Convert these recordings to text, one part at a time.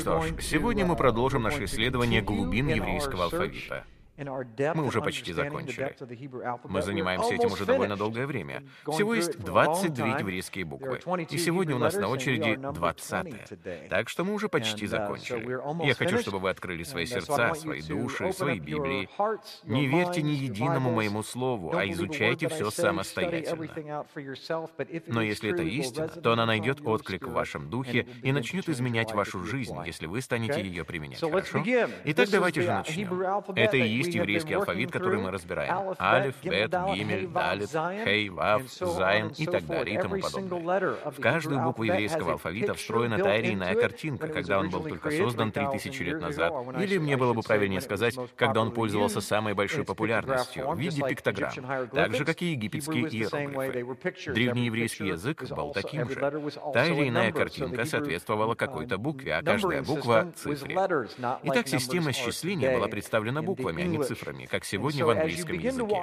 Что ж, сегодня мы продолжим наше исследование глубин еврейского алфавита. Мы уже почти закончили. Мы занимаемся этим уже довольно долгое время. Всего есть 22 еврейские буквы. И сегодня у нас на очереди 20 Так что мы уже почти закончили. Я хочу, чтобы вы открыли свои сердца, свои души, свои Библии. Не верьте ни единому моему слову, а изучайте все самостоятельно. Но если это истина, то она найдет отклик в вашем духе и начнет изменять вашу жизнь, если вы станете ее применять. Хорошо? Итак, давайте же начнем. Это и есть еврейский алфавит, который мы разбираем. Алиф, Бет, Гимель, Далит, Хей, Вав, Зайн и так далее и тому подобное. В каждую букву еврейского алфавита встроена та или иная картинка, когда он был только создан 3000 лет назад, или мне было бы правильнее сказать, когда он пользовался самой большой популярностью в виде пиктограмм, так же, как и египетские иероглифы. Древний еврейский язык был таким же. Та или иная картинка соответствовала какой-то букве, а каждая буква — цифре. Итак, система счисления была представлена буквами, цифрами, как сегодня в английском языке.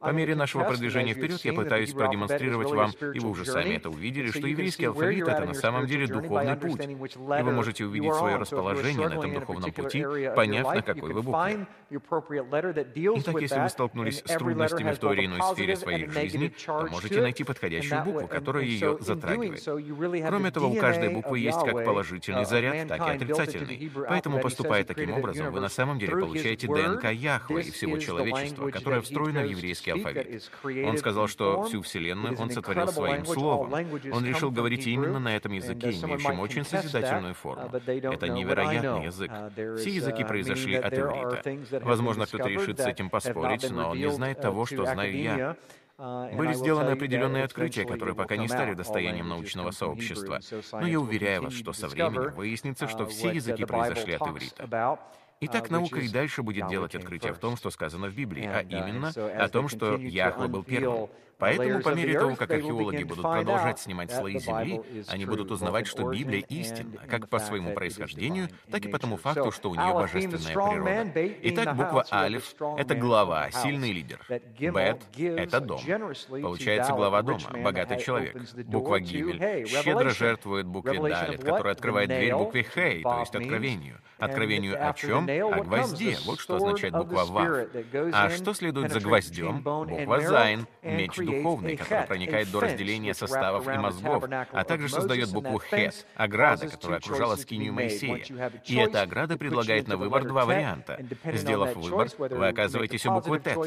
По мере нашего продвижения вперед я пытаюсь продемонстрировать вам, и вы уже сами это увидели, что еврейский алфавит — это на самом деле духовный путь. И вы можете увидеть свое расположение на этом духовном пути, поняв, на какой вы букве. Итак, если вы столкнулись с трудностями в той или иной сфере своей жизни, то можете найти подходящую букву, которая ее затрагивает. Кроме того, у каждой буквы есть как положительный заряд, так и отрицательный. Поэтому, поступая таким образом, вы на самом деле получаете ДНК Яхве и всего человечества, которое встроено в еврейский алфавит. Он сказал, что всю Вселенную он сотворил своим словом. Он решил говорить именно на этом языке, имеющем очень созидательную форму. Это невероятный язык. Все языки произошли от иврита. Возможно, кто-то решит с этим поспорить, но он не знает того, что знаю я. Были сделаны определенные открытия, которые пока не стали достоянием научного сообщества. Но я уверяю вас, что со временем выяснится, что все языки произошли от иврита. Итак, наука и дальше будет делать открытие в том, что сказано в Библии, а именно о том, что Яхве был первым. Поэтому по мере того, как археологи будут продолжать снимать слои земли, они будут узнавать, что Библия истинна, как по своему происхождению, так и по тому факту, что у нее божественная природа. Итак, буква Алиф — это глава, сильный лидер. Бет — это дом. Получается глава дома, богатый человек. Буква Гимель щедро жертвует букве Далит, которая открывает дверь букве Хей, то есть откровению. Откровению о чем? О гвозде. Вот что означает буква Вав. А что следует за гвоздем? Буква Зайн, меч духовный, который проникает до разделения составов и мозгов, а также создает букву Хет, ограда, которая окружала скинию Моисея. И эта ограда предлагает на выбор два варианта. Сделав выбор, вы оказываетесь у буквы Тет.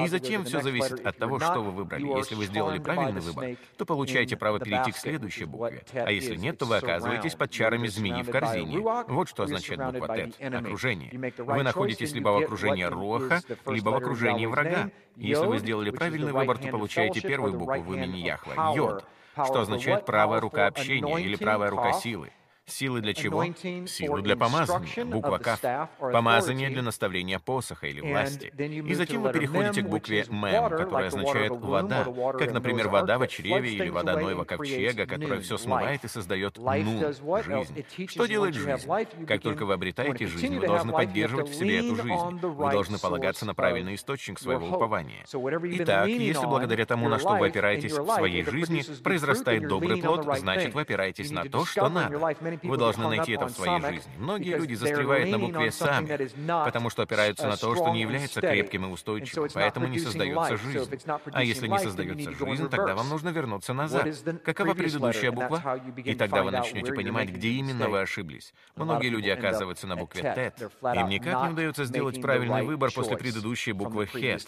И затем все зависит от того, что вы выбрали. Если вы сделали правильный выбор, то получаете право перейти к следующей букве. А если нет, то вы оказываетесь под чарами змеи в корзине. Вот что означает буква Тет — окружение. Вы находитесь либо в окружении Роха, либо в окружении врага. Если вы сделали правильный выбор, то получаете первую букву в имени Яхве — Йод, что означает «правая рука общения» или «правая рука силы». Силы для чего? Силы для помазания, буква Каф. Помазание для наставления посоха или власти. И затем вы переходите к букве Мем, которая означает вода, как, например, вода в чреве или вода Ноева ковчега, которая все смывает и создает ну, жизнь. Что делает жизнь? Как только вы обретаете жизнь, вы должны поддерживать в себе эту жизнь. Вы должны полагаться на правильный источник своего упования. Итак, если благодаря тому, на что вы опираетесь в своей жизни, произрастает добрый плод, значит, вы опираетесь на то, что надо. Вы должны найти это в своей жизни. Многие люди застревают на букве «сами», потому что опираются на то, что не является крепким и устойчивым, поэтому не создается жизнь. А если не создается жизнь, тогда вам нужно вернуться назад. Какова предыдущая буква? И тогда вы начнете понимать, где именно вы ошиблись. Многие люди оказываются на букве «тет». Им никак не удается сделать правильный выбор после предыдущей буквы «хет».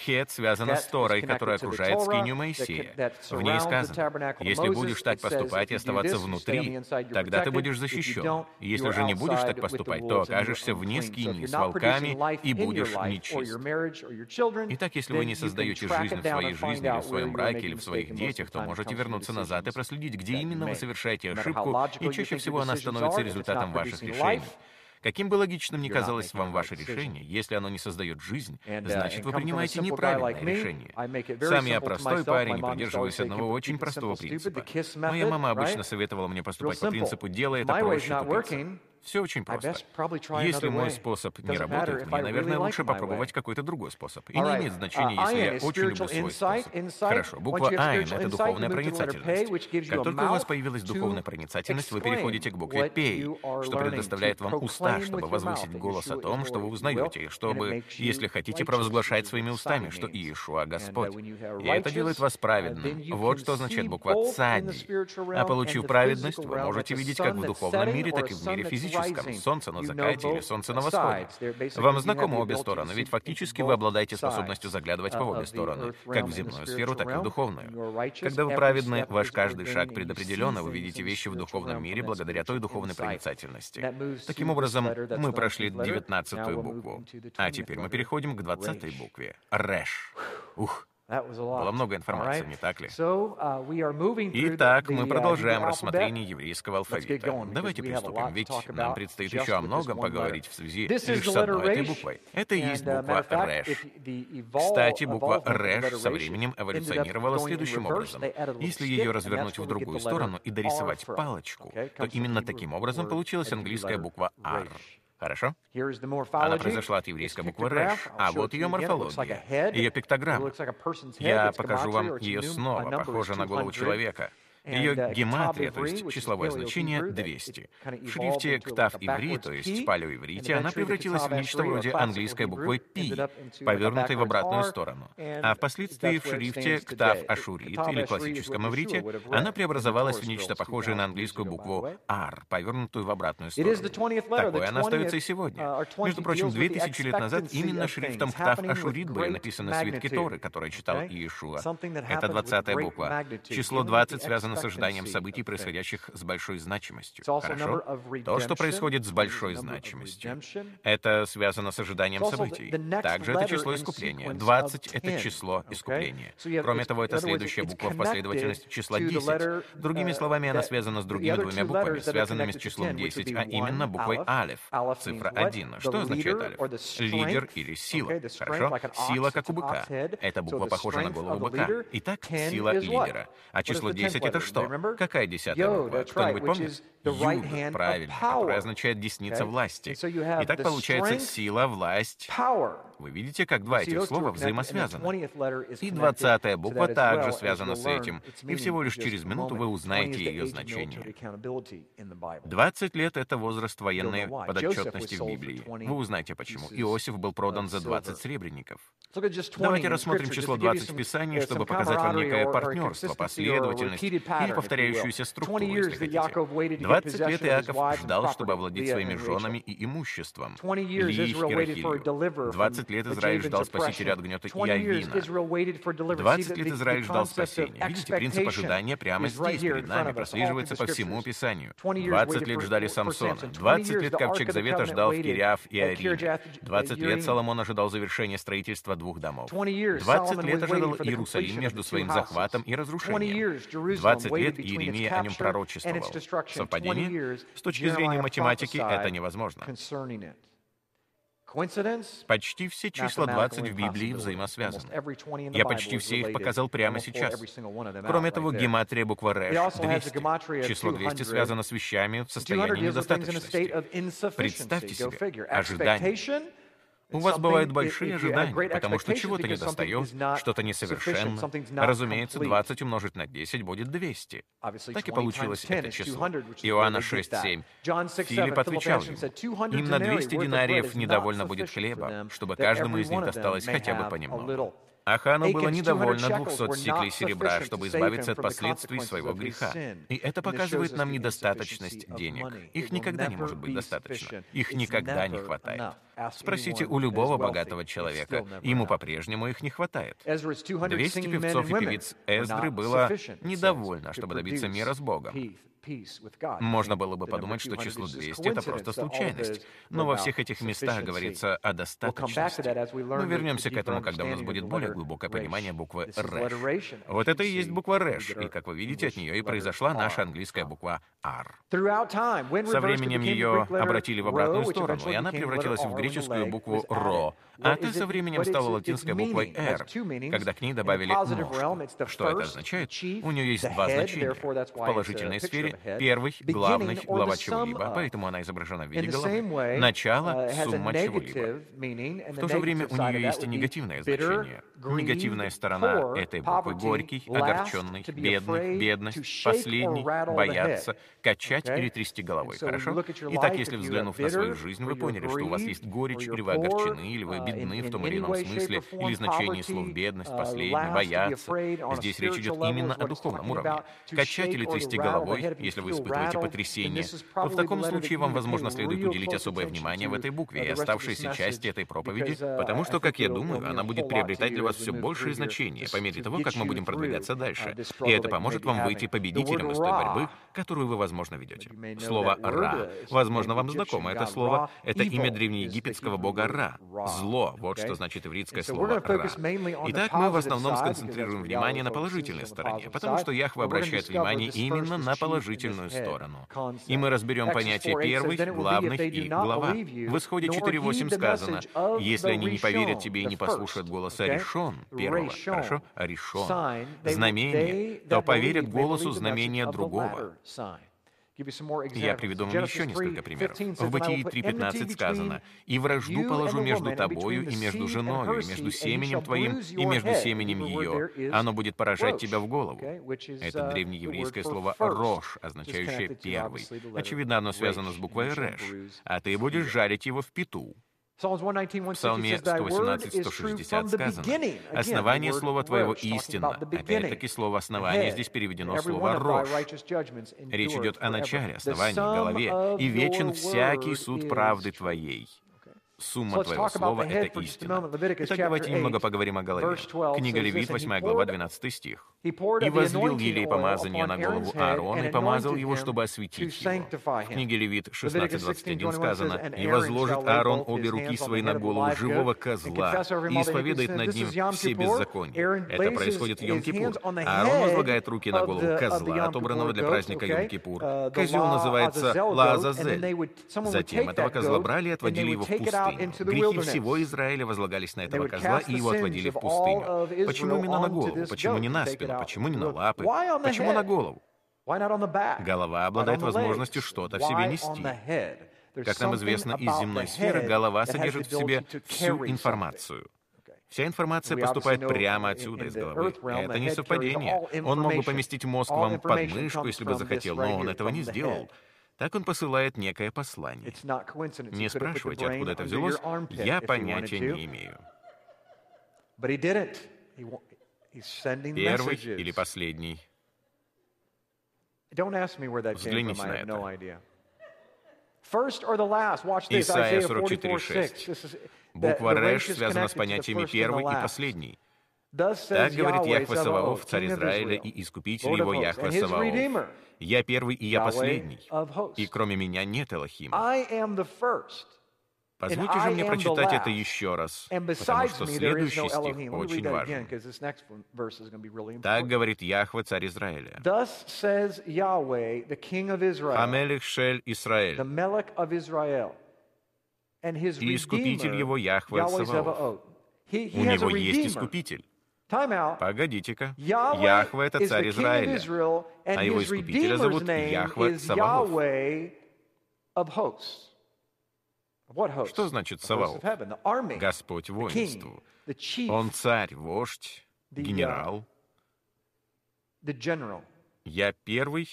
«Хет» связана с Торой, которая окружает скинию Моисея. В ней сказано, «Если будешь так поступать и оставаться внутри, тогда ты будешь защищен. Если же не будешь так поступать, то окажешься вне скинии с волками и будешь нечист. Итак, если вы не создаете жизнь в своей жизни, или в своем браке, или в своих детях, то можете вернуться назад и проследить, где именно вы совершаете ошибку, и чаще всего она становится результатом ваших решений. Каким бы логичным ни казалось вам ваше решение, если оно не создает жизнь, uh, значит, вы принимаете неправильное решение. Сам я простой парень и придерживаюсь одного очень простого принципа. Моя мама обычно советовала мне поступать по принципу «делай это проще тупица». Все очень просто. Если мой способ не работает, мне, наверное, лучше попробовать какой-то другой способ. И не имеет значения, Uh, если я очень люблю свой способ. Хорошо, буква «Айн» — это духовная проницательность. Как только у вас появилась духовная проницательность, вы переходите к букве «Пей», что предоставляет вам уста, чтобы возвысить голос о том, что вы узнаете, и чтобы, если хотите, провозглашать своими устами, что Иешуа — Господь. И это делает вас праведным. Вот что означает буква «Цади». А получив праведность, вы можете видеть как в духовном мире, так и в мире физическом, солнце на закате или солнце на восходе. Вам знакомы обе стороны, ведь фактически вы обладаете способностью заглядывать по обе стороны, как в земную сферу, так и в духовную. Когда вы праведны, ваш каждый шаг предопределен, и вы видите вещи в духовном мире благодаря той духовной проницательности. Таким образом, мы прошли девятнадцатую букву. А теперь мы переходим к двадцатой букве. Рэш. Ух, было много информации, не так ли? Итак, мы продолжаем рассмотрение еврейского алфавита. Давайте приступим, ведь нам предстоит еще о многом поговорить в связи лишь с одной этой буквой. Это и есть буква Рэш. Кстати, буква Рэш со временем эволюционировала следующим образом. Если ее развернуть в другую сторону и дорисовать палочку, то именно таким образом получилась английская буква R. Хорошо? Она произошла от еврейской буквы «рэш», а вот ее морфология, ее пиктограмма. Я покажу вам ее снова, похоже на голову человека. Ее uh, гематрия, то есть числовое значение, 200. В шрифте «Ктав Иври», то есть палеоиврите, она превратилась в нечто вроде английской буквы «пи», повернутой в обратную сторону. А впоследствии в шрифте «Ктав Ашурит» или классическом иврите она преобразовалась в нечто похожее на английскую букву «ар», повернутую в обратную сторону. Такое она остается и сегодня. Uh, Между прочим, 2000 лет назад именно шрифтом «Ктав Ашурит» были написаны свитки Торы, которые читал Иешуа. Это 20 буква. Число 20 связано связано с ожиданием событий, происходящих с большой значимостью. Хорошо? То, что происходит с большой значимостью. Это связано с ожиданием событий. Также это число искупления. 20 — это число искупления. Кроме того, это следующая буква в последовательности числа 10. Другими словами, она связана с другими двумя буквами, связанными с числом 10, а именно буквой алиф, цифра 1. Что означает алиф? Лидер или сила. Хорошо? Сила, как у быка. Эта буква похожа на голову быка. Итак, сила лидера. А число 10 — это что? Какая десятая буква? Кто-нибудь помнит? Юд, правильно, которая означает «десница власти». И так получается сила, власть. Вы видите, как два этих слова взаимосвязаны. И двадцатая буква также связана с этим, и всего лишь через минуту вы узнаете ее значение. 20 лет — это возраст военной подотчетности в Библии. Вы узнаете почему. Иосиф был продан за 20 сребреников. Давайте рассмотрим число 20 в Писании, чтобы показать вам некое партнерство, последовательность или повторяющуюся структуру, если хотите. 20 лет Иаков ждал, чтобы овладеть своими женами и имуществом. Лиих и Рахилью. 20 лет Израиль ждал спасителя от гнета Иовина. 20 лет Израиль ждал спасения. Видите, принцип ожидания прямо здесь, перед нами, прослеживается по всему Писанию. 20 лет ждали Самсона. 20 лет Ковчег Завета ждал в Кириаф и Арине. 20 лет Соломон ожидал завершения строительства двух домов. 20 лет ожидал Иерусалим между своим захватом и разрушением. 20 лет Иеремия о нем пророчествовал. Совпадение? С точки зрения математики это невозможно. Почти все числа 20 в Библии взаимосвязаны. Я почти все их показал прямо сейчас. Кроме того, гематрия буква Рэш — 200. Число 200 связано с вещами в состоянии недостаточности. Представьте себе ожидание. У вас бывают большие ожидания, потому что чего-то недостает, что-то несовершенно. Разумеется, 20 умножить на 10 будет 200. Так и получилось это число. Иоанна 6.7. Филипп отвечал ему, «Им на 200 динариев недовольно будет хлеба, чтобы каждому из них досталось хотя бы понемногу». Ахану было недовольно 200 сиклей серебра, чтобы избавиться от последствий своего греха. И это показывает нам недостаточность денег. Их никогда не может быть достаточно. Их никогда не хватает. Спросите у любого богатого человека. Ему по-прежнему их не хватает. 200 певцов и певиц Эздры было недовольно, чтобы добиться мира с Богом. Можно было бы подумать, что число 200 — это просто случайность. Но во всех этих местах говорится о достаточности. Мы вернемся к этому, когда у нас будет более глубокое понимание буквы «рэш». Вот это и есть буква «рэш», и, как вы видите, от нее и произошла наша английская буква «ар». Со временем ее обратили в обратную сторону, и она превратилась в греческую букву «ро», а ты со временем стала латинской буквой «р», когда к ней добавили «ножку». Что это означает? У нее есть два значения. В положительной сфере Первый, первый, главный, глава чего-либо, поэтому она изображена в виде головы. Начало, uh, сумма чего-либо. В то же время у нее есть и негативное значение. Негативная сторона этой буквы — горький, огорченный, бедный, бедность, последний, бояться, качать или трясти головой. Хорошо? Итак, если взглянув на свою жизнь, вы поняли, что у вас есть горечь, или вы огорчены, или вы бедны в том или ином смысле, или значение слов «бедность», uh, «последний», «бояться», здесь речь идет именно о духовном уровне. Качать или трясти головой, если вы испытываете потрясение, то в таком случае вам, возможно, следует уделить особое внимание в этой букве и оставшейся части этой проповеди, uh, потому что, как я думаю, она будет приобретать для вас все большее значение по мере того, как мы будем продвигаться дальше. И это поможет вам выйти победителем из той борьбы, которую вы, возможно, ведете. Слово «ра», возможно, вам знакомо это слово. Это имя древнеегипетского бога Ра. Зло, вот что значит ивритское слово «ра». Итак, мы в основном сконцентрируем внимание на положительной стороне, потому что Яхва обращает внимание именно на положительную сторону. И мы разберем понятие «первый», «главный» и «глава». В исходе 4.8 сказано, «Если они не поверят тебе и не послушают голоса решен, первого, хорошо, решен, знамение, то поверят голосу знамения другого». Я приведу вам еще несколько примеров. В Бытии 3.15 сказано, «И вражду положу между тобою и между женою, и между семенем твоим и между семенем ее. Оно будет поражать тебя в голову». Это uh, древнееврейское слово «рош», означающее «первый». Очевидно, оно связано с буквой «реш». «А ты будешь жарить его в пету». В Псалме 118-160 сказано, «Основание слова твоего истинно». Опять-таки, слово «основание» здесь переведено слово «рожь». Речь идет о начале, основании, голове, «И вечен всякий суд правды твоей» сумма твоего слова — это истина. Итак, давайте немного поговорим о голове. Книга Левит, 8 глава, 12 стих. «И возлил елей помазание на голову Аарона и помазал его, чтобы осветить его». В книге Левит 16.21 сказано, «И возложит Аарон обе руки свои на голову живого козла и исповедает над ним все беззакония». Это происходит в Йом-Кипур. Аарон возлагает руки на голову козла, отобранного для праздника Йом-Кипур. Козел называется Лаазазель. Затем этого козла брали и отводили его в пустыню пустыню. Грехи всего Израиля возлагались на этого козла, и его отводили в пустыню. Почему именно на голову? Почему не на спину? Почему не на лапы? Почему на голову? Голова обладает возможностью что-то в себе нести. Как нам известно из земной сферы, голова содержит в себе всю информацию. Вся информация поступает прямо отсюда, из головы. Это не совпадение. Он мог бы поместить мозг вам под мышку, если бы захотел, но он этого не сделал. Так он посылает некое послание. Не спрашивайте, откуда это взялось, я понятия не имею. Первый или последний? Взгляните на это. Исайя 44.6. Буква «Реш» связана с понятиями «первый» и «последний». Так говорит Яхва Саваоф, царь Израиля и искупитель его Яхва Саваоф. Я первый и я последний, и кроме меня нет Элохима. Позвольте же мне прочитать это еще раз, потому что следующий стих очень важен. Так говорит Яхва, царь Израиля. Амелих Шель Израиль, и искупитель его Яхва Саваоф. У него есть искупитель. Погодите-ка. Яхва — это царь Израиля, а его искупителя зовут Яхва Саваоф. Что значит Саваоф? Господь воинству. Он царь, вождь, генерал. Я первый,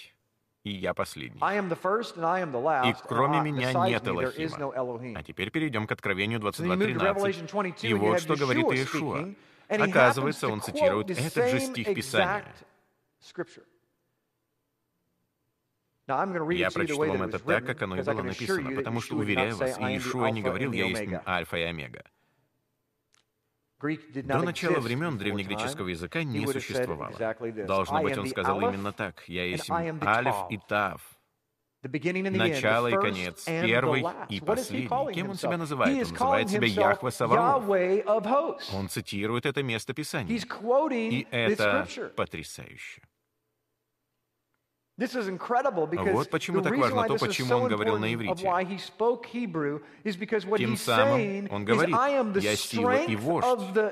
и я последний. И кроме меня нет Элохима. А теперь перейдем к Откровению 22.13. И вот что говорит Иешуа. Оказывается, он цитирует этот же стих Писания. Я прочту вам это так, как оно и было написано, потому что, уверяю вас, Иешуа не говорил «Я есть Альфа и Омега». До начала времен древнегреческого языка не существовало. Должно быть, он сказал именно так. «Я есть Алиф и Тав». Начало и конец, первый и последний. Кем он себя называет? Он называет себя Яхва Саваоф. Он цитирует это место Писания. И это потрясающе. Вот почему так важно то, почему он говорил на иврите. Тем самым он говорит, «Я сила и вождь,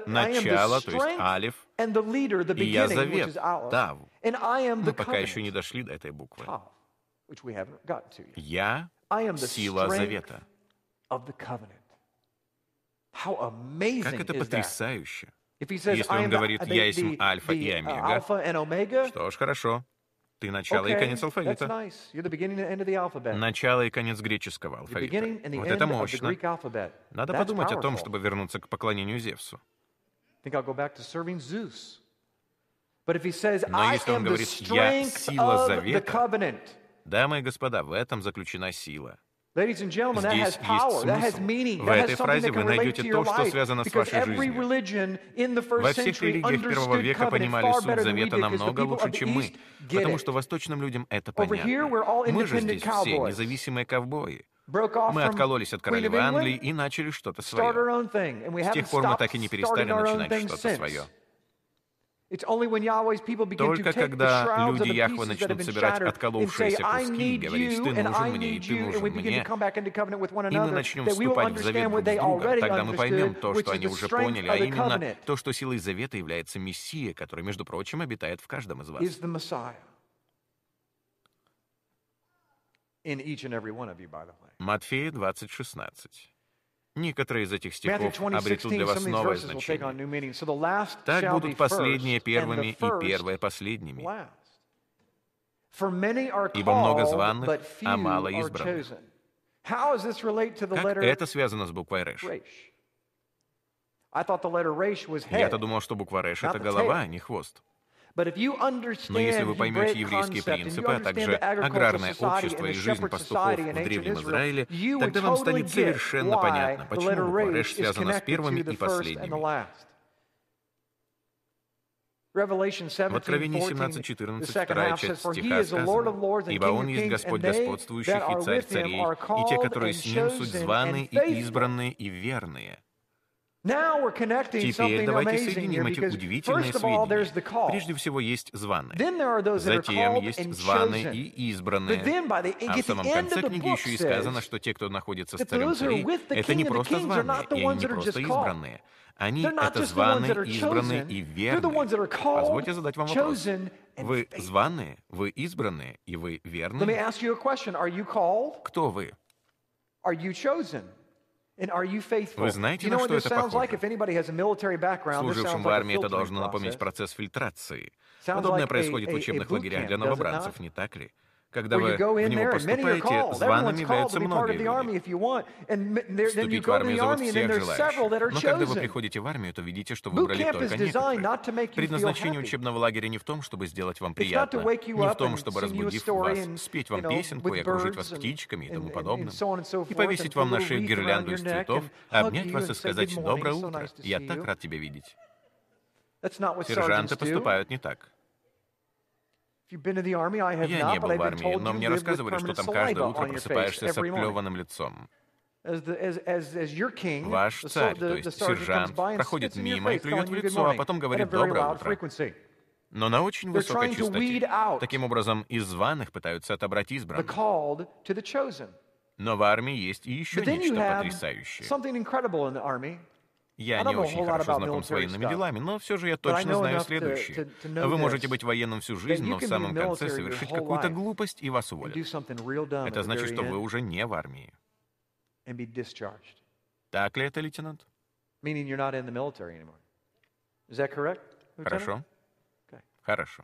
начало, то есть алиф, и я завет, тав». Мы пока еще не дошли до этой буквы. Я — сила завета. Как это потрясающе! Если он говорит «я есть альфа и омега», что ж, хорошо. Ты начало и конец алфавита. Начало и конец греческого алфавита. Вот это мощно. Надо подумать о том, чтобы вернуться к поклонению Зевсу. Но если он говорит «я сила завета», дамы и господа, в этом заключена сила. Здесь есть смысл. В этой фразе вы найдете то, что связано с вашей жизнью. Во всех религиях первого века понимали суть завета намного лучше, чем мы, потому что восточным людям это понятно. Мы же здесь все независимые ковбои. Мы откололись от королевы Англии и начали что-то свое. С тех пор мы так и не перестали начинать что-то свое. Только когда люди Яхвы начнут собирать отколовшиеся куски и говорить, «Ты нужен мне, и ты нужен мне», и мы начнем вступать в завет друг с другом, тогда мы поймем то, что они уже поняли, а именно то, что силой завета является Мессия, который, между прочим, обитает в каждом из вас. Матфея 20, 16. Некоторые из этих стихов обретут для вас новое значение. Так будут последние первыми и первые последними. Ибо много званных, а мало избранных. Как это связано с буквой Реш? Я-то думал, что буква Реш — это голова, а не хвост. Но если вы поймете еврейские принципы, а также аграрное общество и жизнь пастухов в Древнем Израиле, тогда вам станет совершенно понятно, почему буква Реш связана с первыми и последними. В Откровении 17.14, вторая часть стиха сказано, «Ибо Он есть Господь господствующих и Царь царей, и те, которые с Ним, суть званые и избранные и верные». Теперь давайте соединим эти удивительные сведения. Прежде всего есть званые. Затем есть званые и избранные. А в самом конце книги еще и сказано, что те, кто находится с царем царей, это не просто званые, и они не просто избранные. Они — это званые, избранные и верные. Позвольте задать вам вопрос. Вы званые, вы избранные, и вы верные? Кто вы? Вы знаете, на что это похоже? Служившим в армии это должно напомнить процесс фильтрации. Подобное происходит в учебных лагерях для новобранцев, не так ли? Когда вы в него поступаете, званым являются многие люди. Вступить в армию зовут всех желающих. Но когда вы приходите в армию, то видите, что выбрали только некоторых. Предназначение учебного лагеря не в том, чтобы сделать вам приятно, не в том, чтобы, разбудив вас, спеть вам песенку и окружить вас птичками и тому подобным, и повесить вам на шею гирлянду из цветов, обнять вас и сказать «Доброе утро, я так рад тебя видеть». Сержанты поступают не так. Я не был в армии, но мне рассказывали, что там каждое утро просыпаешься с оплеванным лицом. Ваш царь, то есть сержант, проходит мимо и плюет в лицо, а потом говорит «доброе утро». Но на очень высокой частоте. Таким образом, из званых пытаются отобрать избранных. Но в армии есть и еще нечто потрясающее. Я не очень хорошо знаком с военными делами, но все же я точно знаю следующее. Вы можете быть военным всю жизнь, но в самом конце совершить какую-то глупость, и вас уволят. Это значит, что вы уже не в армии. Так ли это, лейтенант? Хорошо. Хорошо.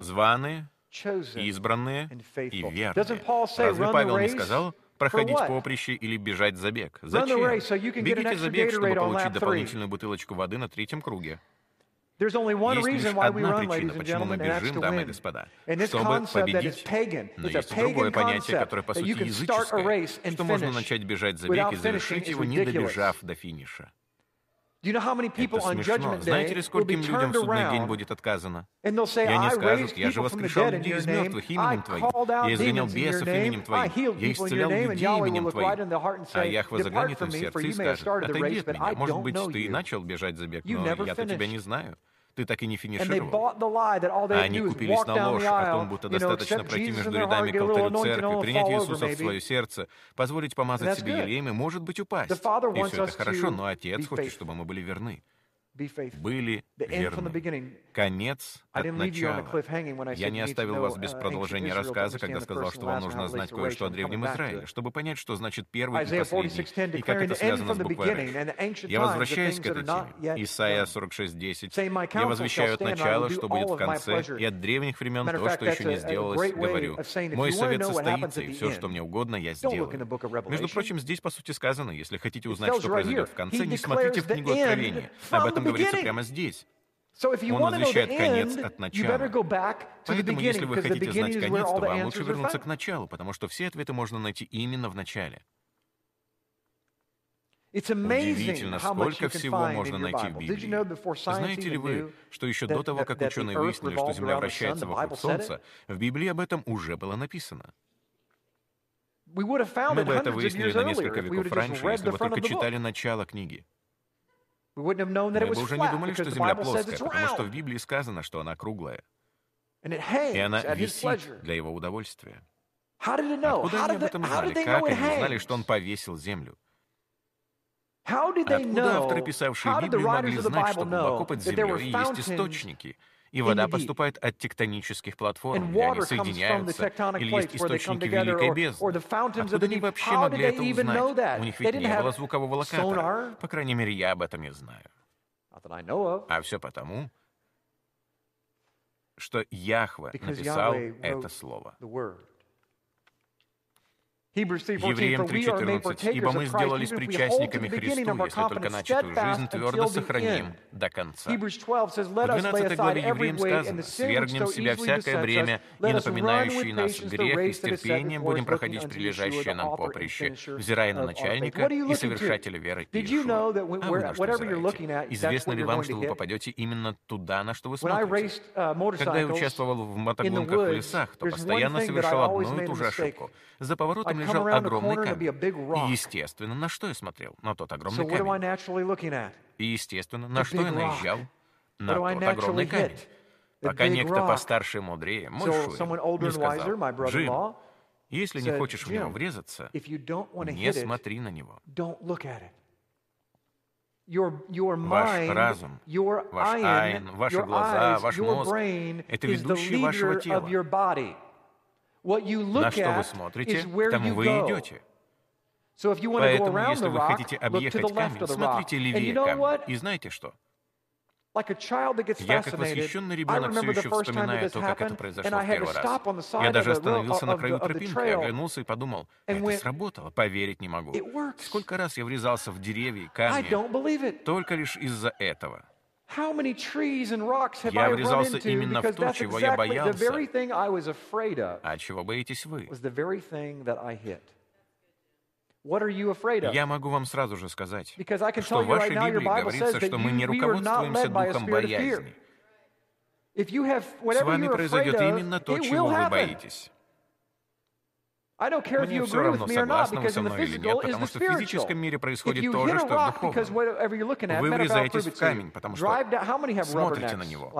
Званые, избранные и верные. Разве Павел не сказал, проходить поприще или бежать забег. Зачем? Бегите забег, чтобы получить дополнительную бутылочку воды на третьем круге. Есть лишь одна причина, почему мы бежим, дамы и господа, чтобы победить. Но есть другое понятие, которое, по сути, языческое, что можно начать бежать забег и завершить его, не добежав до финиша. Это смешно. Знаете ли, скольким людям в судный день будет отказано? И они скажут, я же воскрешал людей из мертвых именем Твоим. Я изгонял бесов именем Твоим. Я исцелял людей именем Твоим. А Яхва заглянет им в сердце и скажет, отойди от меня. Может быть, ты и начал бежать забег, но я-то тебя не знаю ты так и не финишировал. Они купились на ложь о том, будто достаточно пройти между рядами к алтарю церкви, принять Иисуса в свое сердце, позволить помазать себе елеем и, может быть, упасть. И все это хорошо, но Отец хочет, чтобы мы были верны. Были верны. Конец от начала. Я не оставил вас без uh, продолжения рассказа, когда сказал, что вам нужно знать кое-что о Древнем Израиле, чтобы понять, что значит первый и последний, и как это связано с буквой. Я возвращаюсь к этой теме. Исайя 46.10. «Я возвещаю от начала, что будет в конце, и от древних времен то, что еще не сделалось, говорю. Мой совет состоится, и все, что мне угодно, я сделаю». Между прочим, здесь, по сути, сказано, если хотите узнать, что произойдет в конце, не смотрите в книгу Откровения. Об этом говорится прямо здесь. Он возвещает конец от начала. Поэтому, если вы хотите знать конец, то вам лучше вернуться к началу, потому что все ответы можно найти именно в начале. Удивительно, сколько всего можно найти в Библии. Знаете ли вы, что еще до того, как ученые выяснили, что Земля вращается вокруг Солнца, в Библии об этом уже было написано? Мы бы это выяснили на несколько веков раньше, если бы только читали начало книги. Мы бы уже не думали, что Земля плоская, потому что в Библии сказано, что она круглая. И она висит для его удовольствия. Откуда они об этом знали? Как они знали, что он повесил землю? Откуда авторы, писавшие Библию, могли знать, что глубоко под землей есть источники — и вода поступает от тектонических платформ, где они соединяются, или есть источники Великой Бездны. Откуда они вообще могли это узнать? У них ведь не было звукового локатора. По крайней мере, я об этом не знаю. А все потому, что Яхва написал это слово. Евреям 3.14. «Ибо мы сделались причастниками Христу, если только начатую жизнь твердо сохраним до конца». В 12 главе Евреям сказано, «Свергнем себя всякое бремя, не напоминающее нас грех, и с терпением будем проходить прилежащее нам поприще, взирая на начальника и совершателя веры Иешуа». А вы на что взираете? Известно ли вам, что вы попадете именно туда, на что вы смотрите? Uh, Когда я участвовал в мотогонках в лесах, то постоянно совершал одну и ту же ошибку. За поворотом лежал огромный камень. И, естественно, на что я смотрел? На тот огромный камень. И, естественно, на что я наезжал? На тот огромный камень. Пока некто постарше и мудрее, мой Шурин, не сказал, «Джим, если не хочешь в него врезаться, не смотри на него». Ваш разум, ваш айн, ваши глаза, ваш мозг — это ведущие вашего тела. На что вы смотрите, к тому вы идете. Поэтому, если вы хотите объехать камень, смотрите левее камня. И знаете что? Я, как восхищенный ребенок, все еще вспоминаю то, как это произошло в первый раз. Я даже остановился на краю тропинки, оглянулся и подумал, это сработало, поверить не могу. Сколько раз я врезался в деревья и камни только лишь из-за этого. Я врезался именно в то, чего я боялся. А чего боитесь вы? Я могу вам сразу же сказать, что в вашей Библии говорится, что мы не руководствуемся духом боязни. С вами произойдет именно то, чего вы боитесь. Мне все равно, согласны вы со мной или нет, потому что в физическом мире происходит то же, что в духовном. Вы врезаетесь в камень, потому что смотрите на него.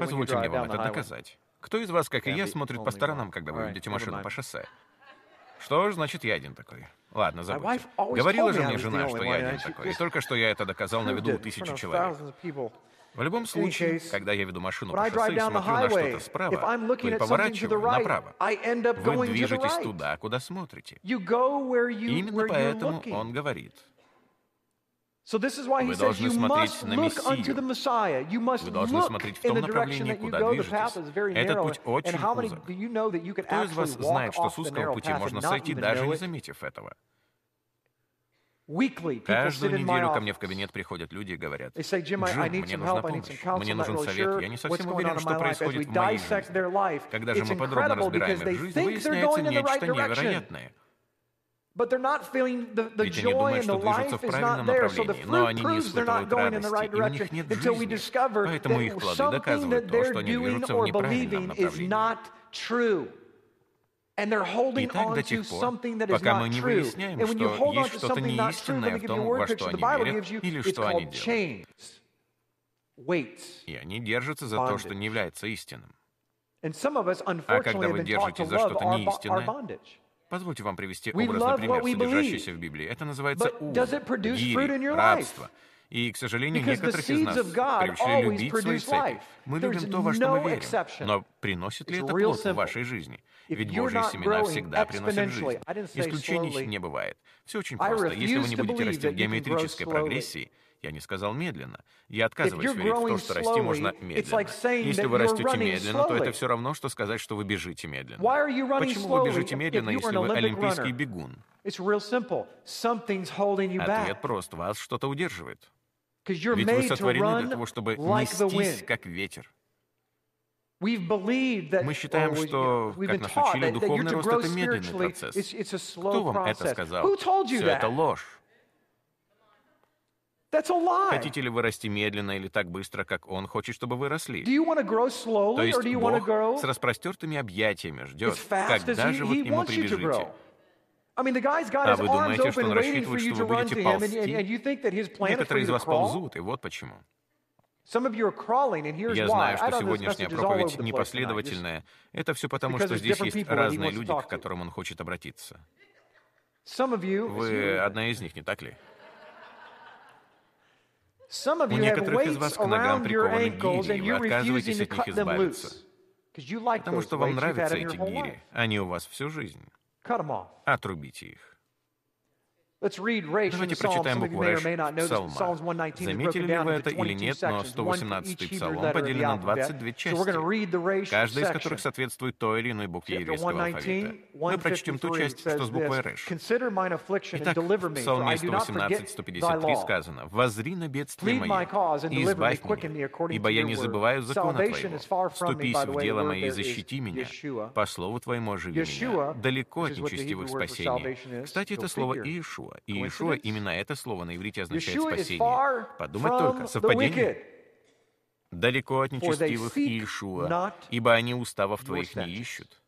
Позвольте мне вам это доказать. Кто из вас, как и я, смотрит по сторонам, когда вы видите машину по шоссе? Что ж, значит, я один такой. Ладно, забудьте. Говорила же мне жена, что я один такой. И только что я это доказал на виду у тысячи человек. В любом случае, когда я веду машину по шоссе и смотрю на что-то справа, вы поворачиваете направо. Вы движетесь туда, куда смотрите. Именно поэтому он говорит. Вы должны смотреть на Мессию. Вы должны смотреть в том направлении, куда движетесь. Этот путь очень узок. Кто из вас знает, что с узкого пути можно сойти, даже не заметив этого? Каждую неделю ко мне в кабинет приходят люди и говорят, «Джим, мне нужна помощь, мне нужен совет, я не совсем уверен, что происходит в моей жизни». Когда же мы подробно разбираем их жизнь, выясняется нечто невероятное. Ведь они думают, что движутся в правильном направлении, но они не испытывают радости, и у них нет жизни. Поэтому их плоды доказывают то, что они движутся в неправильном направлении. И так до тех пор, пока мы не выясняем, что есть что-то неистинное в том, во что они верят или что они делают. И они держатся за то, что не является истинным. А когда вы держитесь за что-то неистинное, позвольте вам привести образный пример, содержащийся в Библии. Это называется ум, гири, рабство. И, к сожалению, некоторых из нас приучили любить свои цепи. Мы любим то, во что мы верим. Но приносит ли это плод в вашей жизни? Ведь Божьи семена всегда приносят жизнь. Исключений не бывает. Все очень просто. Если вы не будете расти в геометрической прогрессии, я не сказал медленно. Я отказываюсь верить в то, что расти можно медленно. Если вы растете медленно, то это все равно, что сказать, что вы бежите медленно. Почему вы бежите медленно, если вы олимпийский бегун? Ответ прост. Вас что-то удерживает. Ведь вы сотворены для того, чтобы нестись, как ветер. Мы считаем, что, как нас учили, духовный рост — это медленный процесс. Кто вам это сказал? Все это ложь. Хотите ли вы расти медленно или так быстро, как Он хочет, чтобы вы росли? То есть Бог с распростертыми объятиями ждет, когда же вы к Нему прибежите. А вы думаете, что Он рассчитывает, что вы будете ползти? Некоторые из вас ползут, и вот почему. Я знаю, что сегодняшняя проповедь непоследовательная. Это все потому, что здесь есть разные люди, к которым он хочет обратиться. Вы одна из них, не так ли? У некоторых из вас к ногам прикованы гири, и вы отказываетесь от них избавиться. Потому что вам нравятся эти гири. Они у вас всю жизнь. Отрубите их. Давайте прочитаем букву Рэш Псалма. Заметили ли вы это или нет, но 118-й Псалом поделен на 22 части, каждая из которых соответствует той или иной букве еврейского алфавита. Мы прочтем ту часть, что с буквой Рэш. Итак, в Псалме 118-153 сказано, «Возри на бедствие мое и избавь меня, ибо я не забываю закона Твоего. Вступись в дело мое и защити меня, по слову Твоему оживи меня, далеко от нечестивых спасений». Кстати, это слово Иешуа. Иешуа. И Иешуа, именно это слово на иврите означает спасение. Подумать только, совпадение? Далеко от нечестивых Иешуа, ибо они уставов твоих не ищут.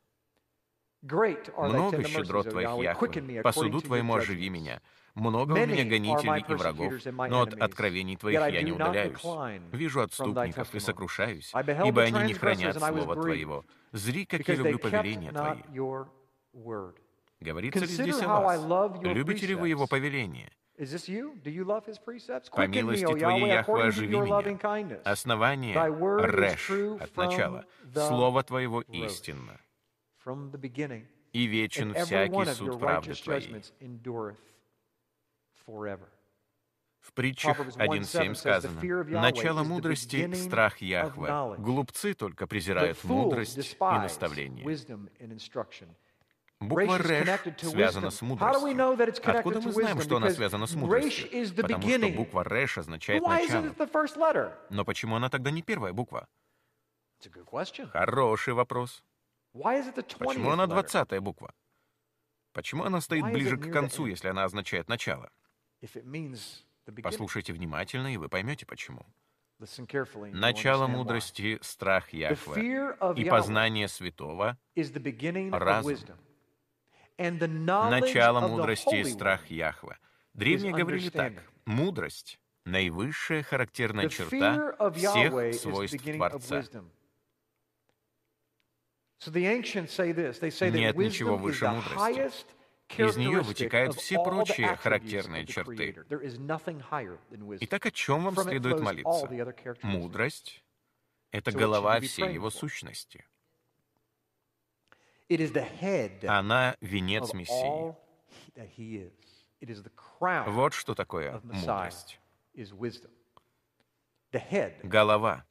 Много щедрот твоих, Яхве, по суду твоему оживи меня. Много у меня гонителей и врагов, но от откровений твоих я не удаляюсь. Вижу отступников и сокрушаюсь, ибо они не хранят слова твоего. Зри, как я люблю повеления твои. Говорится ли здесь о вас? Любите ли вы его повеление? По милости Твоей, Яхве, оживи меня. Основание — Реш, от начала. Слово Твоего истинно. И вечен всякий суд правды Твоей. В притчах 1.7 сказано, «Начало мудрости — страх Яхве. Глупцы только презирают мудрость и наставление». Буква «Рэш» связана с мудростью. Откуда мы знаем, что она связана с мудростью? Потому что буква «Рэш» означает «начало». Но почему она тогда не первая буква? Хороший вопрос. Почему она двадцатая буква? Почему она стоит ближе к концу, если она означает «начало»? Послушайте внимательно, и вы поймете, почему. Начало мудрости — страх Яхве, и познание святого — разум. Начало мудрости и страх Яхве. Древние говорили так. Мудрость — наивысшая характерная черта всех свойств Творца. Нет ничего выше мудрости. Из нее вытекают все прочие характерные черты. Итак, о чем вам следует молиться? Мудрость — это голова всей его сущности. Она — венец Мессии. Вот что такое мудрость. Голова.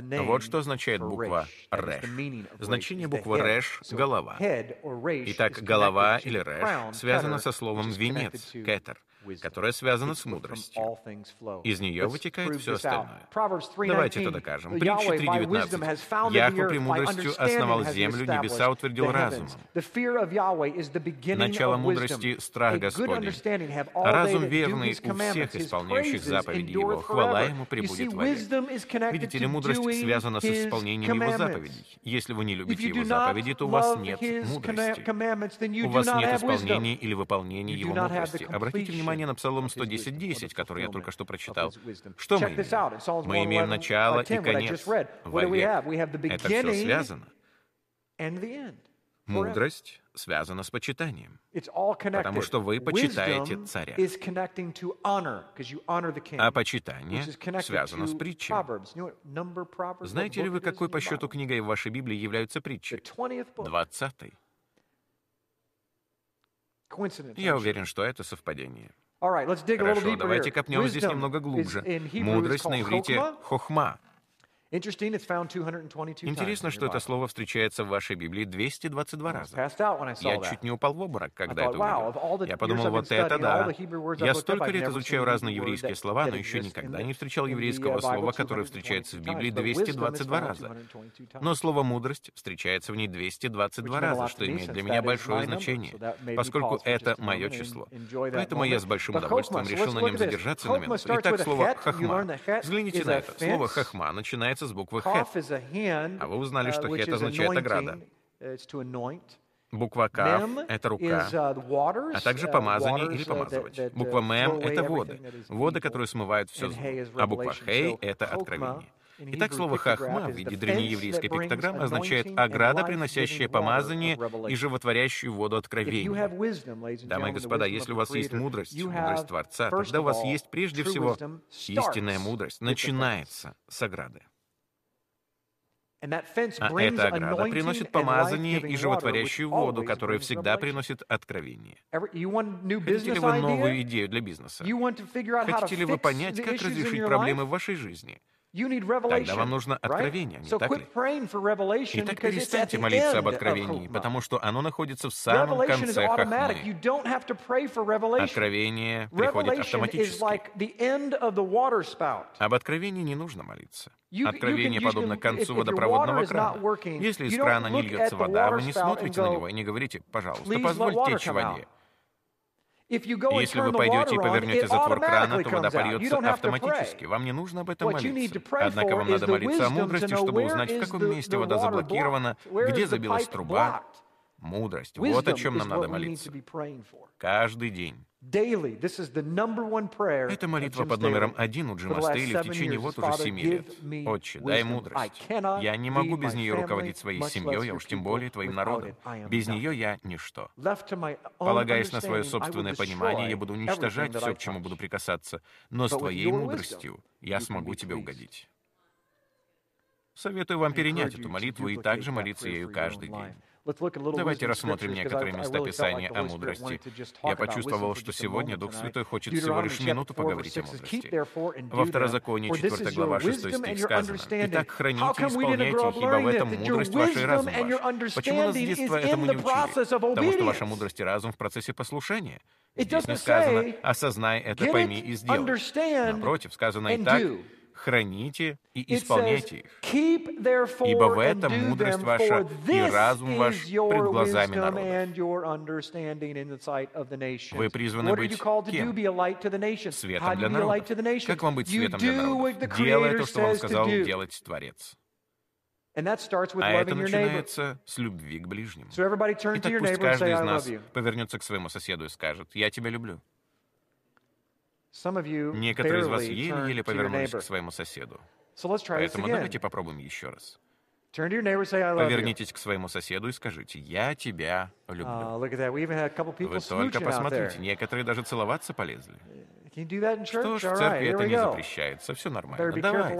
Вот что означает буква «рэш». Значение буквы «рэш» — голова. Итак, голова или «рэш» связано со словом «венец» — «кетер», которая связана с мудростью. Из нее вытекает все остальное. Давайте это докажем. Притча 3.19. Яхве премудростью основал землю, небеса утвердил разумом. Начало мудрости — страх Господень. Разум верный у всех исполняющих заповеди Его. Хвала Ему пребудет вовек. Видите ли, мудрость связана с исполнением Его заповедей. Если вы не любите Его заповеди, то у вас нет мудрости. У вас нет исполнения или выполнения Его мудрости. Обратите внимание внимание на Псалом 110.10, который я только что прочитал. Что мы имеем? Мы имеем начало и конец. Вовек. Это все связано. Мудрость связана с почитанием, потому что вы почитаете царя. А почитание связано с притчей. Знаете ли вы, какой по счету книгой в вашей Библии является притчей? Двадцатый. Я уверен, что это совпадение. Хорошо, давайте копнем здесь немного глубже. Мудрость на иврите — хохма. Интересно, что это слово встречается в вашей Библии 222 раза. Я чуть не упал в обморок, когда это увидел. Я подумал, вот это да. Я столько лет изучаю разные еврейские слова, но еще никогда не встречал еврейского слова, которое встречается в Библии 222 раза. Но слово «мудрость» встречается в ней 222 раза, что имеет для меня большое значение, поскольку это мое число. Поэтому я с большим удовольствием решил на нем задержаться на минуту. Итак, слово «хахма». Взгляните на это. Слово «хахма» начинается начинается с буквы «хет». А вы узнали, что «хет» означает «ограда». Буква «каф» — это рука, а также помазание или помазывать. Буква «мем» — это воды, воды, которые смывают все зло. А буква «хей» — это откровение. Итак, слово «хахма» в виде древнееврейской пиктограммы означает «ограда, приносящая помазание и животворящую воду откровения». Дамы и господа, если у вас есть мудрость, мудрость Творца, тогда у вас есть прежде всего истинная мудрость. Начинается с ограды. А эта ограда приносит помазание и животворящую воду, которая всегда приносит откровение. Хотите ли вы новую идею для бизнеса? Хотите ли вы понять, как разрешить проблемы в вашей жизни? Тогда вам нужно откровение, не так ли? Итак, перестаньте молиться об откровении, потому что оно находится в самом конце хахмы. Откровение приходит автоматически. Об откровении не нужно молиться. Откровение подобно концу водопроводного крана. Если из крана не льется вода, вы не смотрите на него и не говорите, пожалуйста, позвольте течь воде. Если вы пойдете и повернете затвор крана, то вода польется автоматически. Вам не нужно об этом молиться. Однако вам надо молиться о мудрости, чтобы узнать, в каком месте вода заблокирована, где забилась труба. Мудрость. Вот о чем нам надо молиться. Каждый день. Это молитва под номером один у Джима Стейли в течение вот уже семи лет. «Отче, дай мудрость. Я не могу без нее руководить своей семьей, а уж тем более твоим народом. Без нее я ничто. Полагаясь на свое собственное понимание, я буду уничтожать все, к чему буду прикасаться, но с твоей мудростью я смогу тебе угодить». Советую вам перенять эту молитву и также молиться ею каждый день. Давайте рассмотрим некоторые места Писания о мудрости. Я почувствовал, что сегодня Дух Святой хочет всего лишь минуту поговорить о мудрости. Во Второзаконии, 4 глава, 6 стих сказано, «Итак, храните и исполняйте их, ибо в этом мудрость ваша и разум ваш». Почему нас с детства этому не учили? Потому что ваша мудрость и разум в процессе послушания. Здесь не сказано «осознай это, пойми и сделай». Напротив, сказано «итак, храните и исполняйте их. Ибо в этом мудрость ваша и разум ваш пред глазами народа. Вы призваны быть кем? Светом для народа. Как вам быть светом для народа? Делая то, что вам сказал делать Творец. А это начинается с любви к ближнему. Итак, пусть каждый из нас повернется к своему соседу и скажет, «Я тебя люблю». Некоторые из вас еле-еле повернулись к своему соседу. Поэтому давайте попробуем еще раз. Повернитесь к своему соседу и скажите, «Я тебя люблю». Вы только посмотрите, некоторые даже целоваться полезли. Что ж, в церкви это не запрещается, все нормально. Давайте.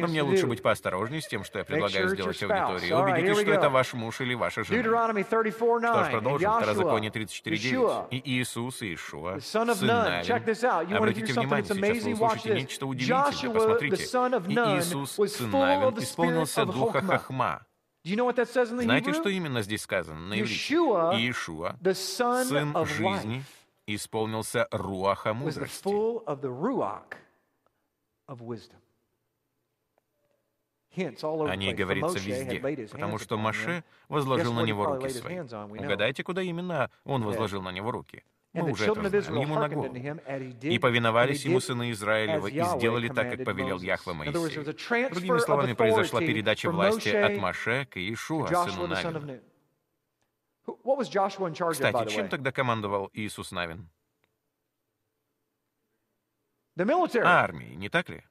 Но мне лучше быть поосторожнее с тем, что я предлагаю сделать аудитории. Убедитесь, что это ваш муж или ваша жена. Что ж, продолжим. Второзаконие 34.9. И Иисус, и Ишуа, сын Навин. Обратите внимание, сейчас вы услышите нечто удивительное. Посмотрите. И Иисус, сын Навин, исполнился духа Хахма. Знаете, что именно здесь сказано на иврите? Иешуа, сын жизни, исполнился руаха мудрости. О ней говорится везде, потому что Маше возложил на него руки свои. Угадайте, куда именно он возложил на него руки? Мы уже это знаем, ему на голову. И повиновались ему сыны Израилева, и сделали так, как повелел Яхве Моисею. Другими словами, произошла передача власти от Маше к Иешуа, сыну Навину. Кстати, чем тогда командовал Иисус Навин? Армией, не так ли?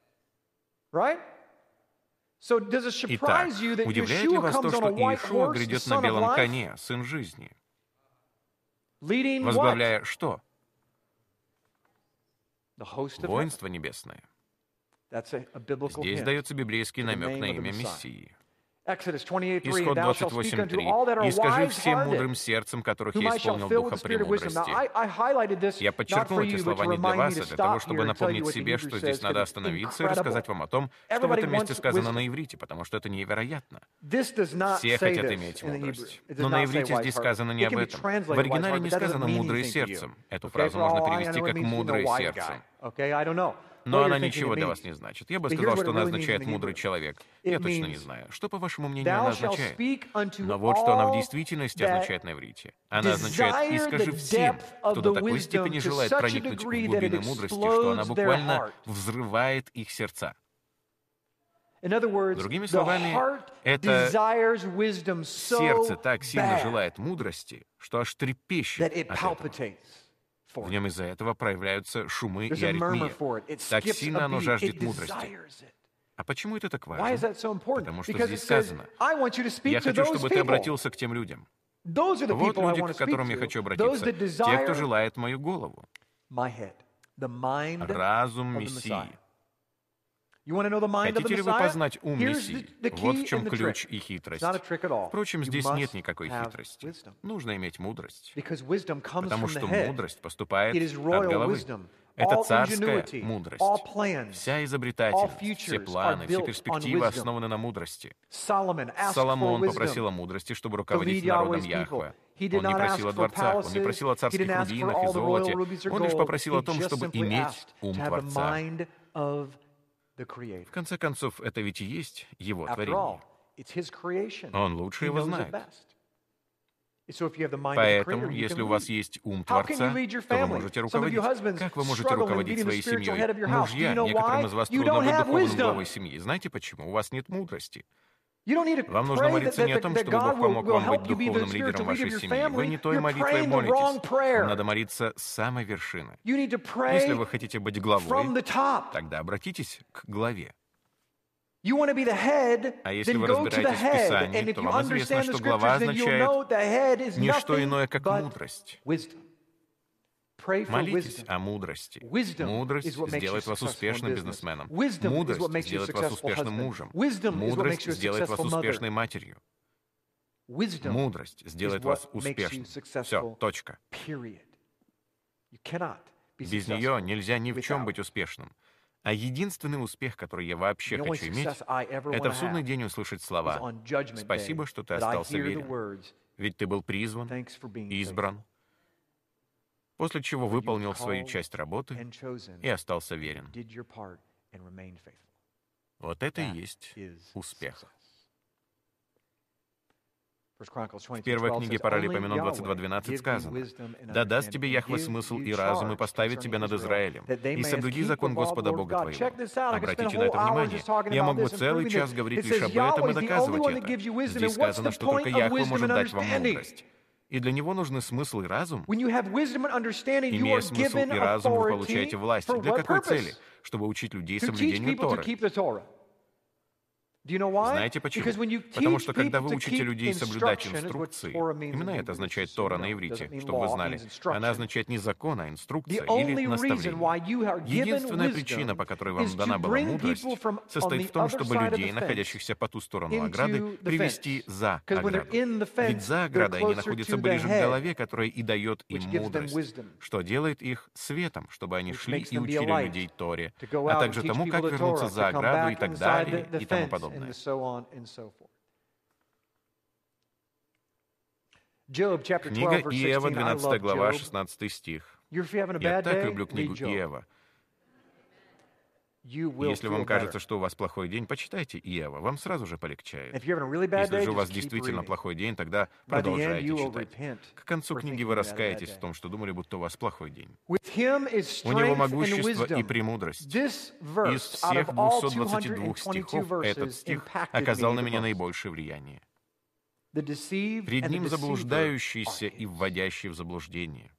Итак, удивляет ли вас то, что Иешуа грядет на белом коне, сын жизни? Возглавляя что? Воинство небесное. Здесь дается библейский намек на имя Мессии. Исход 28.3. «И скажи всем мудрым сердцем, которых я исполнил духа премудрости». Я подчеркнул эти слова не для вас, а для того, чтобы напомнить себе, что здесь надо остановиться и рассказать вам о том, что в этом месте сказано на иврите, потому что это невероятно. Все хотят иметь мудрость. Но на иврите здесь сказано не об этом. В оригинале не сказано «мудрые сердцем». Эту фразу можно перевести как «мудрое сердцем» но она ничего для вас не значит. Я бы сказал, что она означает «мудрый человек». Я точно не знаю. Что, по вашему мнению, она означает? Но вот что она в действительности означает на иврите. Она означает «и скажи всем, кто до такой степени желает проникнуть в глубины мудрости, что она буквально взрывает их сердца». Другими словами, это сердце так сильно желает мудрости, что аж трепещет от этого. В нем из-за этого проявляются шумы и аритмия. Так сильно оно жаждет мудрости. А почему это так важно? Потому что здесь сказано, «Я хочу, чтобы ты обратился к тем людям». Вот люди, к которым я хочу обратиться. Те, кто желает мою голову. Разум Мессии. Хотите ли вы познать ум Мессии? Вот в чем ключ и хитрость. Впрочем, здесь нет никакой хитрости. Нужно иметь мудрость. Потому что мудрость поступает от головы. Это царская мудрость. Вся изобретательность, все планы, все перспективы основаны на мудрости. Соломон попросил о мудрости, чтобы руководить народом Яхве. Он не просил о дворцах, он не просил о царских рубинах и золоте. Он лишь попросил о том, чтобы иметь ум Творца. В конце концов, это ведь и есть его творение. Он лучше его знает. Поэтому, если у вас есть ум Творца, то вы можете руководить. Как вы можете руководить своей семьей? Мужья, некоторым из вас трудно быть духовным главой семьи. Знаете почему? У вас нет мудрости. Вам нужно молиться не о том, чтобы Бог помог вам быть духовным лидером вашей семьи. Вы не той молитвой молитесь. Вам надо молиться с самой вершины. Если вы хотите быть главой, тогда обратитесь к главе. А если вы разбираетесь в Писании, то вам известно, что глава означает не что иное, как мудрость. Молитесь о мудрости. Мудрость сделает вас успешным бизнесменом. Мудрость сделает вас успешным мужем. Мудрость сделает вас успешной матерью. Мудрость сделает вас успешным. Все, точка. Без нее нельзя ни в чем быть успешным. А единственный успех, который я вообще хочу иметь, это в судный день услышать слова «Спасибо, что ты остался верен, ведь ты был призван, избран, после чего выполнил свою часть работы и остался верен. Вот это и есть успех. В первой книге Паралипоменон 22.12 сказано, «Да даст тебе Яхве смысл и разум, и поставит тебя над Израилем, и соблюди закон Господа Бога твоего». Обратите на это внимание. Я мог бы целый час говорить лишь об этом и доказывать это. Здесь сказано, что только Яхве может дать вам мудрость. И для него нужны смысл и разум. Имея смысл и разум, вы получаете власть. Для какой цели? Чтобы учить людей соблюдению Торы. Знаете почему? Потому что когда вы учите людей соблюдать инструкции, именно это означает Тора на иврите, чтобы вы знали, она означает не закон, а инструкция или наставление. Единственная причина, по которой вам дана была мудрость, состоит в том, чтобы людей, находящихся по ту сторону ограды, привести за ограду. Ведь за оградой они находятся ближе к голове, которая и дает им мудрость, что делает их светом, чтобы они шли и учили людей Торе, а также тому, как вернуться за ограду и так далее и тому подобное подобное. Книга Иева, 12 глава, 16 стих. Я так люблю книгу Иева. Если вам кажется, что у вас плохой день, почитайте Иева, вам сразу же полегчает. Если же у вас действительно плохой день, тогда продолжайте читать. К концу книги вы раскаетесь в том, что думали, будто у вас плохой день. У него могущество и премудрость. Из всех 222 стихов этот стих оказал на меня наибольшее влияние. Пред ним заблуждающийся и вводящий в заблуждение.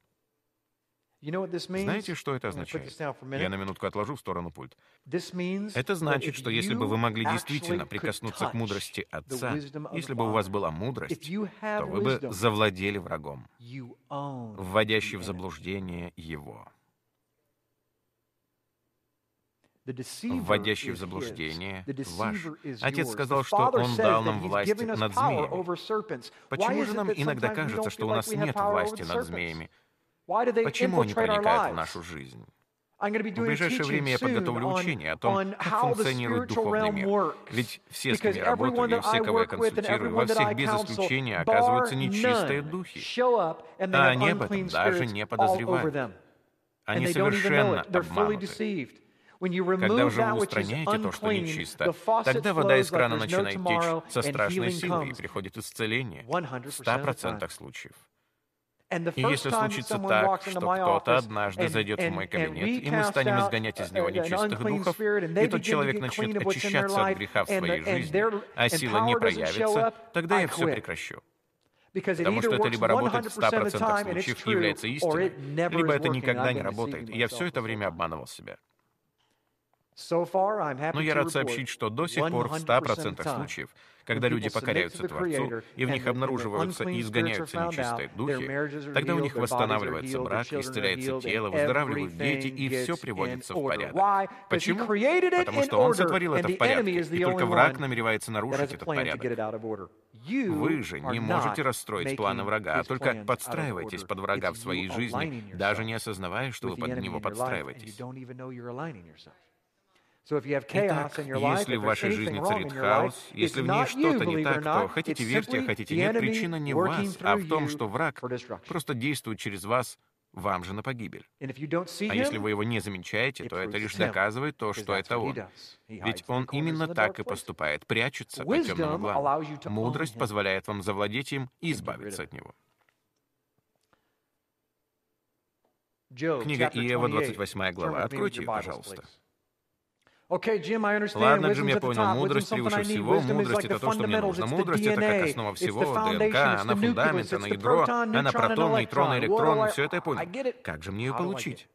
Знаете, что это означает? Я на минутку отложу в сторону пульт. Это значит, что если бы вы могли действительно прикоснуться к мудрости Отца, если бы у вас была мудрость, то вы бы завладели врагом, вводящий в заблуждение его. вводящий в заблуждение ваш. Отец сказал, что Он дал нам власть над змеями. Почему же нам иногда кажется, что у нас нет власти над змеями? Почему они проникают в нашу жизнь? В ближайшее время я подготовлю учение о том, как функционирует духовный мир. Ведь все, с кем я работаю, и все, кого я консультирую, во всех без исключения оказываются нечистые духи. А они об этом даже не подозревают. Они совершенно обмануты. Когда уже вы устраняете то, что нечисто, тогда вода из крана начинает течь со страшной силой и приходит исцеление в 100% случаев. И если случится так, что кто-то однажды зайдет в мой кабинет, и мы станем изгонять из него нечистых духов, и тот человек начнет очищаться от греха в своей жизни, а сила не проявится, тогда я все прекращу. Потому что это либо работает в 100% случаев и является истиной, либо это никогда не работает, и я все это время обманывал себя. Но я рад сообщить, что до сих пор в 100% случаев, когда люди покоряются Творцу, и в них обнаруживаются и изгоняются нечистые духи, тогда у них восстанавливается брак, исцеляется тело, выздоравливают дети, и все приводится в порядок. Почему? Потому что Он сотворил это в порядке, и только враг намеревается нарушить этот порядок. Вы же не можете расстроить планы врага, а только подстраиваетесь под врага в своей жизни, даже не осознавая, что вы под него подстраиваетесь. Итак, если в вашей жизни царит хаос, если в ней что-то не так, то хотите верьте, а хотите нет, причина не в вас, а в том, что враг просто действует через вас вам же на погибель. А если вы его не замечаете, то это лишь доказывает то, что это он. Ведь он именно так и поступает, прячется по темным углам. Мудрость позволяет вам завладеть им и избавиться от него. Книга Иова, 28 глава. Откройте ее, пожалуйста. Ладно, Джим, я понял, мудрость превыше всего, мудрость — это то, что мне нужно. Мудрость — это как основа всего, ДНК, она фундамент, она ядро, она протон, нейтрон, электрон, все это я понял. Как же мне ее получить?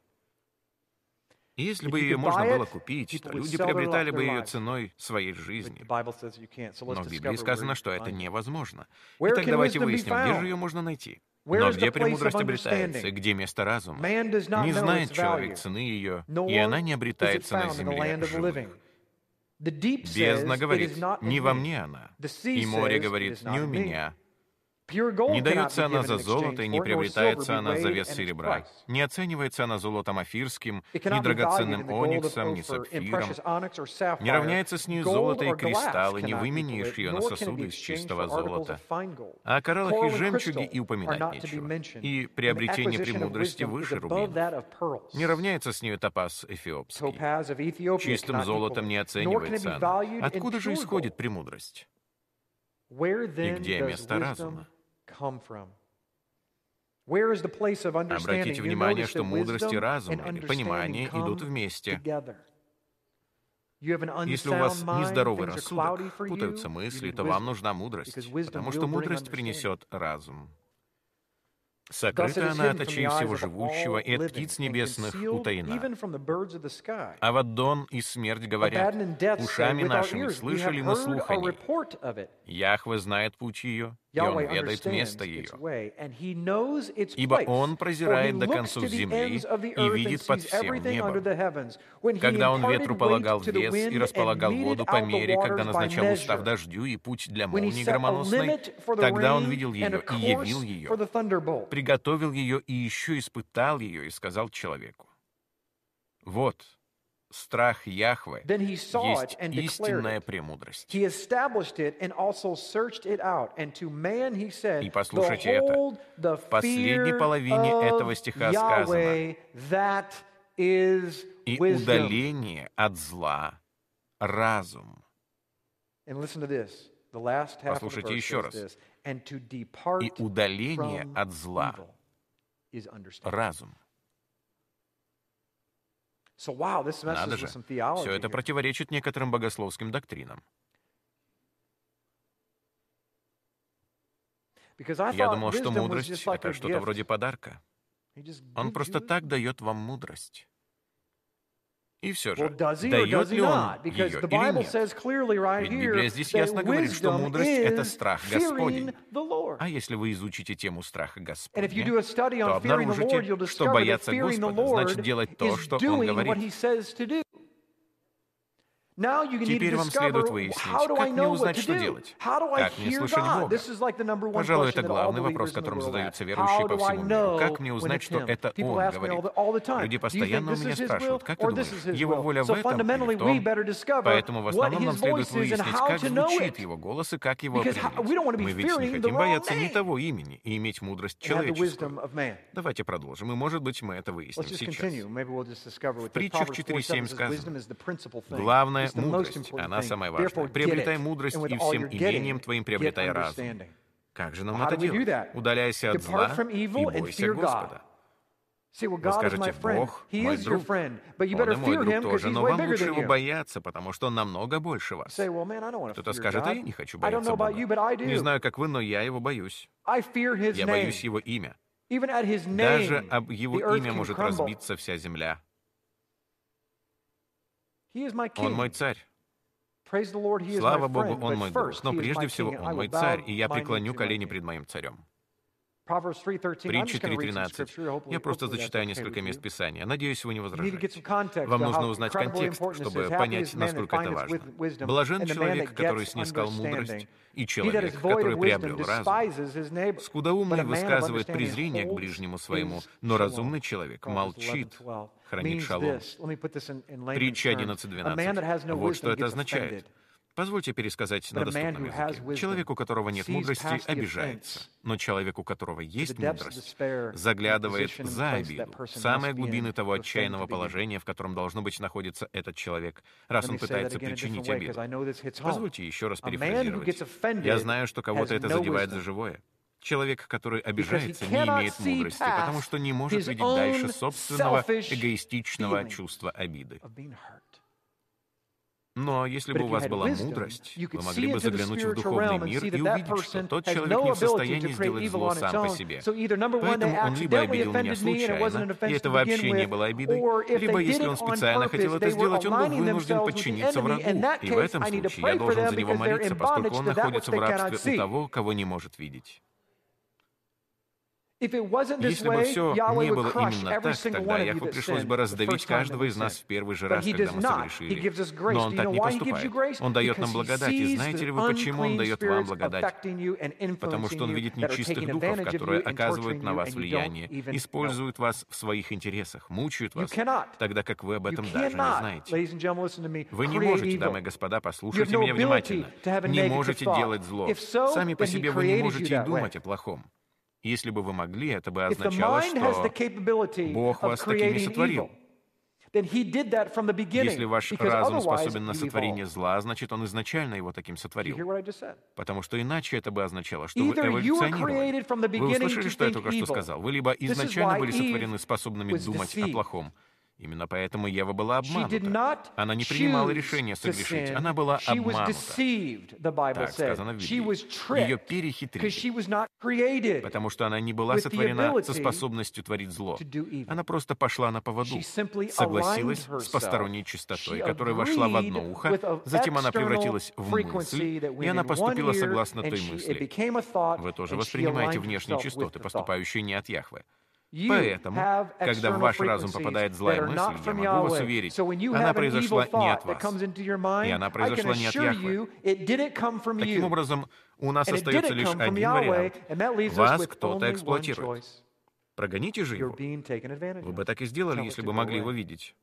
Если бы ее можно было купить, то люди приобретали бы ее ценой своей жизни. Но в Библии сказано, что это невозможно. Итак, давайте выясним, где же ее можно найти. Но где премудрость обретается, где место разума? Не знает человек цены ее, и она не обретается на земле живых. Бездна говорит, не во мне она, и море говорит, не у меня, не дается она за золото, и не приобретается она за вес серебра. Не оценивается она золотом афирским, ни драгоценным ониксом, ни сапфиром. Не равняется с ней золото и кристаллы, не выменишь ее на сосуды из чистого золота. А о кораллах и жемчуге и упоминать нечего. И приобретение премудрости выше рубина. Не равняется с нею топаз эфиопский. Чистым золотом не оценивается она. Откуда же исходит премудрость? И где место разума? Обратите внимание, что мудрость и разум или понимание идут вместе. Если у вас нездоровый рассудок, путаются мысли, то вам нужна мудрость, потому что мудрость принесет разум. Сокрыта она от очей всего живущего, и от птиц небесных утаена. Аваддон и смерть говорят, ушами нашими слышали мы слух о ней. Яхве знает путь ее, и Он ведает место ее. Ибо Он прозирает до концов земли и видит под всем небом. Когда Он ветру полагал вес и располагал воду по мере, когда назначал устав дождю и путь для молнии громоносной, тогда Он видел ее и явил ее, приготовил ее и еще испытал ее и сказал человеку. Вот, страх Яхве есть истинная премудрость. И послушайте это. В последней половине этого стиха сказано «И удаление от зла — разум». Послушайте еще раз. «И удаление от зла — разум». Надо же, все это противоречит некоторым богословским доктринам. Я думал, что мудрость — это что-то вроде подарка. Он просто так дает вам мудрость. И все же, дает ли он ее или нет? Ведь Библия здесь ясно говорит, что мудрость — это страх Господень. А если вы изучите тему страха Господня, то обнаружите, что бояться Господа значит делать то, что Он говорит. Теперь вам следует выяснить, как мне узнать, что делать? Как мне слышать Бога? Пожалуй, это главный вопрос, которым задаются верующие по всему миру. Как мне узнать, что это Он говорит? Люди постоянно у меня спрашивают, как ты думаешь, Его воля в этом или в том? Поэтому в основном нам следует выяснить, как звучит Его голос и как его определить. Мы ведь не хотим бояться ни того имени и иметь мудрость человеческую. Давайте продолжим, и, может быть, мы это выясним сейчас. В притчах 4.7 сказано, «Главное Главное — мудрость. Она самая важная. Приобретай мудрость, и всем имением твоим приобретай разум. Как же нам это делать? Удаляйся от зла и бойся Господа. Вы скажете, Бог мой друг, он и мой друг тоже, но вам лучше его бояться, потому что он намного больше вас. Кто-то скажет, а я не хочу бояться Бога. Не знаю, как вы, но я его боюсь. Я боюсь его имя. Даже об его имя может разбиться вся земля. Он мой царь. Слава Богу, Он мой друг, но прежде всего Он мой царь, и я преклоню колени пред моим царем. Притча 3.13. Я просто зачитаю несколько мест Писания. Надеюсь, вы не возражаете. Вам нужно узнать контекст, чтобы понять, насколько это важно. Блажен человек, который снискал мудрость, и человек, который приобрел разум. Скудоумный высказывает презрение к ближнему своему, но разумный человек молчит, хранит шалом. Притча 11.12. Вот что это означает. Позвольте пересказать на доступном языке. Человек, у которого нет мудрости, обижается. Но человек, у которого есть мудрость, заглядывает за обиду, самые глубины того отчаянного положения, в котором должно быть находится этот человек, раз он пытается причинить обиду. Позвольте еще раз перефразировать. Я знаю, что кого-то это задевает за живое. Человек, который обижается, не имеет мудрости, потому что не может видеть дальше собственного эгоистичного чувства обиды. Но если бы у вас была мудрость, вы могли бы заглянуть в духовный мир и увидеть, что тот человек не в состоянии сделать зло сам по себе. Поэтому он либо обидел меня случайно, и это вообще не было обидой, либо если он специально хотел это сделать, он был вынужден подчиниться врагу. И в этом случае я должен за него молиться, поскольку он находится в рабстве у того, кого не может видеть. Если бы все не было именно так, тогда Яхве пришлось бы раздавить каждого из нас в первый же раз, когда мы согрешили. Но Он так не поступает. Он дает нам благодать. И знаете ли вы, почему Он дает вам благодать? Потому что Он видит нечистых духов, которые оказывают на вас влияние, используют вас в своих интересах, мучают вас, тогда как вы об этом даже не знаете. Вы не можете, дамы и господа, послушайте меня внимательно, не можете делать зло. Сами по себе вы не можете и думать о плохом. Если бы вы могли, это бы означало, что Бог вас такими сотворил. Если ваш разум способен на сотворение зла, значит, он изначально его таким сотворил. Потому что иначе это бы означало, что вы эволюционировали. Вы услышали, что я только что сказал? Вы либо изначально были сотворены способными думать о плохом, Именно поэтому Ева была обманута. Она не принимала решения согрешить. Она была обманута. Так сказано в Библии. Ее перехитрили, потому что она не была сотворена со способностью творить зло. Она просто пошла на поводу, согласилась с посторонней чистотой, которая вошла в одно ухо, затем она превратилась в мысль, и она поступила согласно той мысли. Вы тоже воспринимаете внешние частоты, поступающие не от Яхвы. Поэтому, когда в ваш разум попадает злая мысль, я могу вас уверить, она произошла не от вас, и она произошла не от Яхвы. Таким образом, у нас остается лишь один вариант. Вас кто-то эксплуатирует. Прогоните же его. Вы бы так и сделали, если бы могли его видеть.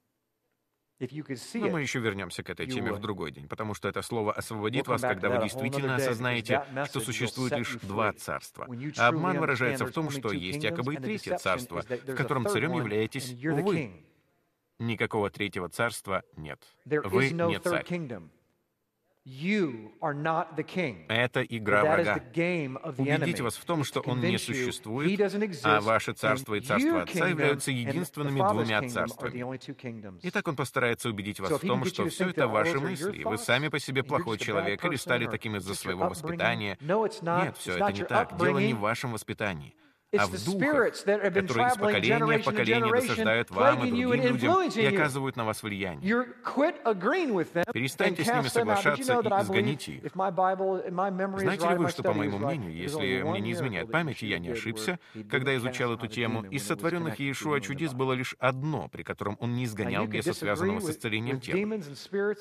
Но мы еще вернемся к этой теме в другой день, потому что это слово освободит вас, когда вы действительно осознаете, что существует лишь два царства. А обман выражается в том, что есть якобы и третье царство, в котором царем являетесь вы. Никакого третьего царства нет. Вы не царь. Это игра врага. Убедить вас в том, что он не существует, а ваше царство и царство Отца являются единственными двумя царствами. Итак, он постарается убедить вас в том, что все это ваши мысли, вы сами по себе плохой человек или стали таким из-за своего воспитания. Нет, все это не так. Дело не в вашем воспитании. А в духах, которые из поколения в поколение досаждают вам и другим людям и оказывают на вас влияние. Перестаньте с ними соглашаться и изгоните их. Знаете ли вы, что, по моему мнению, если мне не изменяет память, и я не ошибся, когда изучал эту тему, из сотворенных Иешуа чудес было лишь одно, при котором он не изгонял беса, связанного с исцелением тела.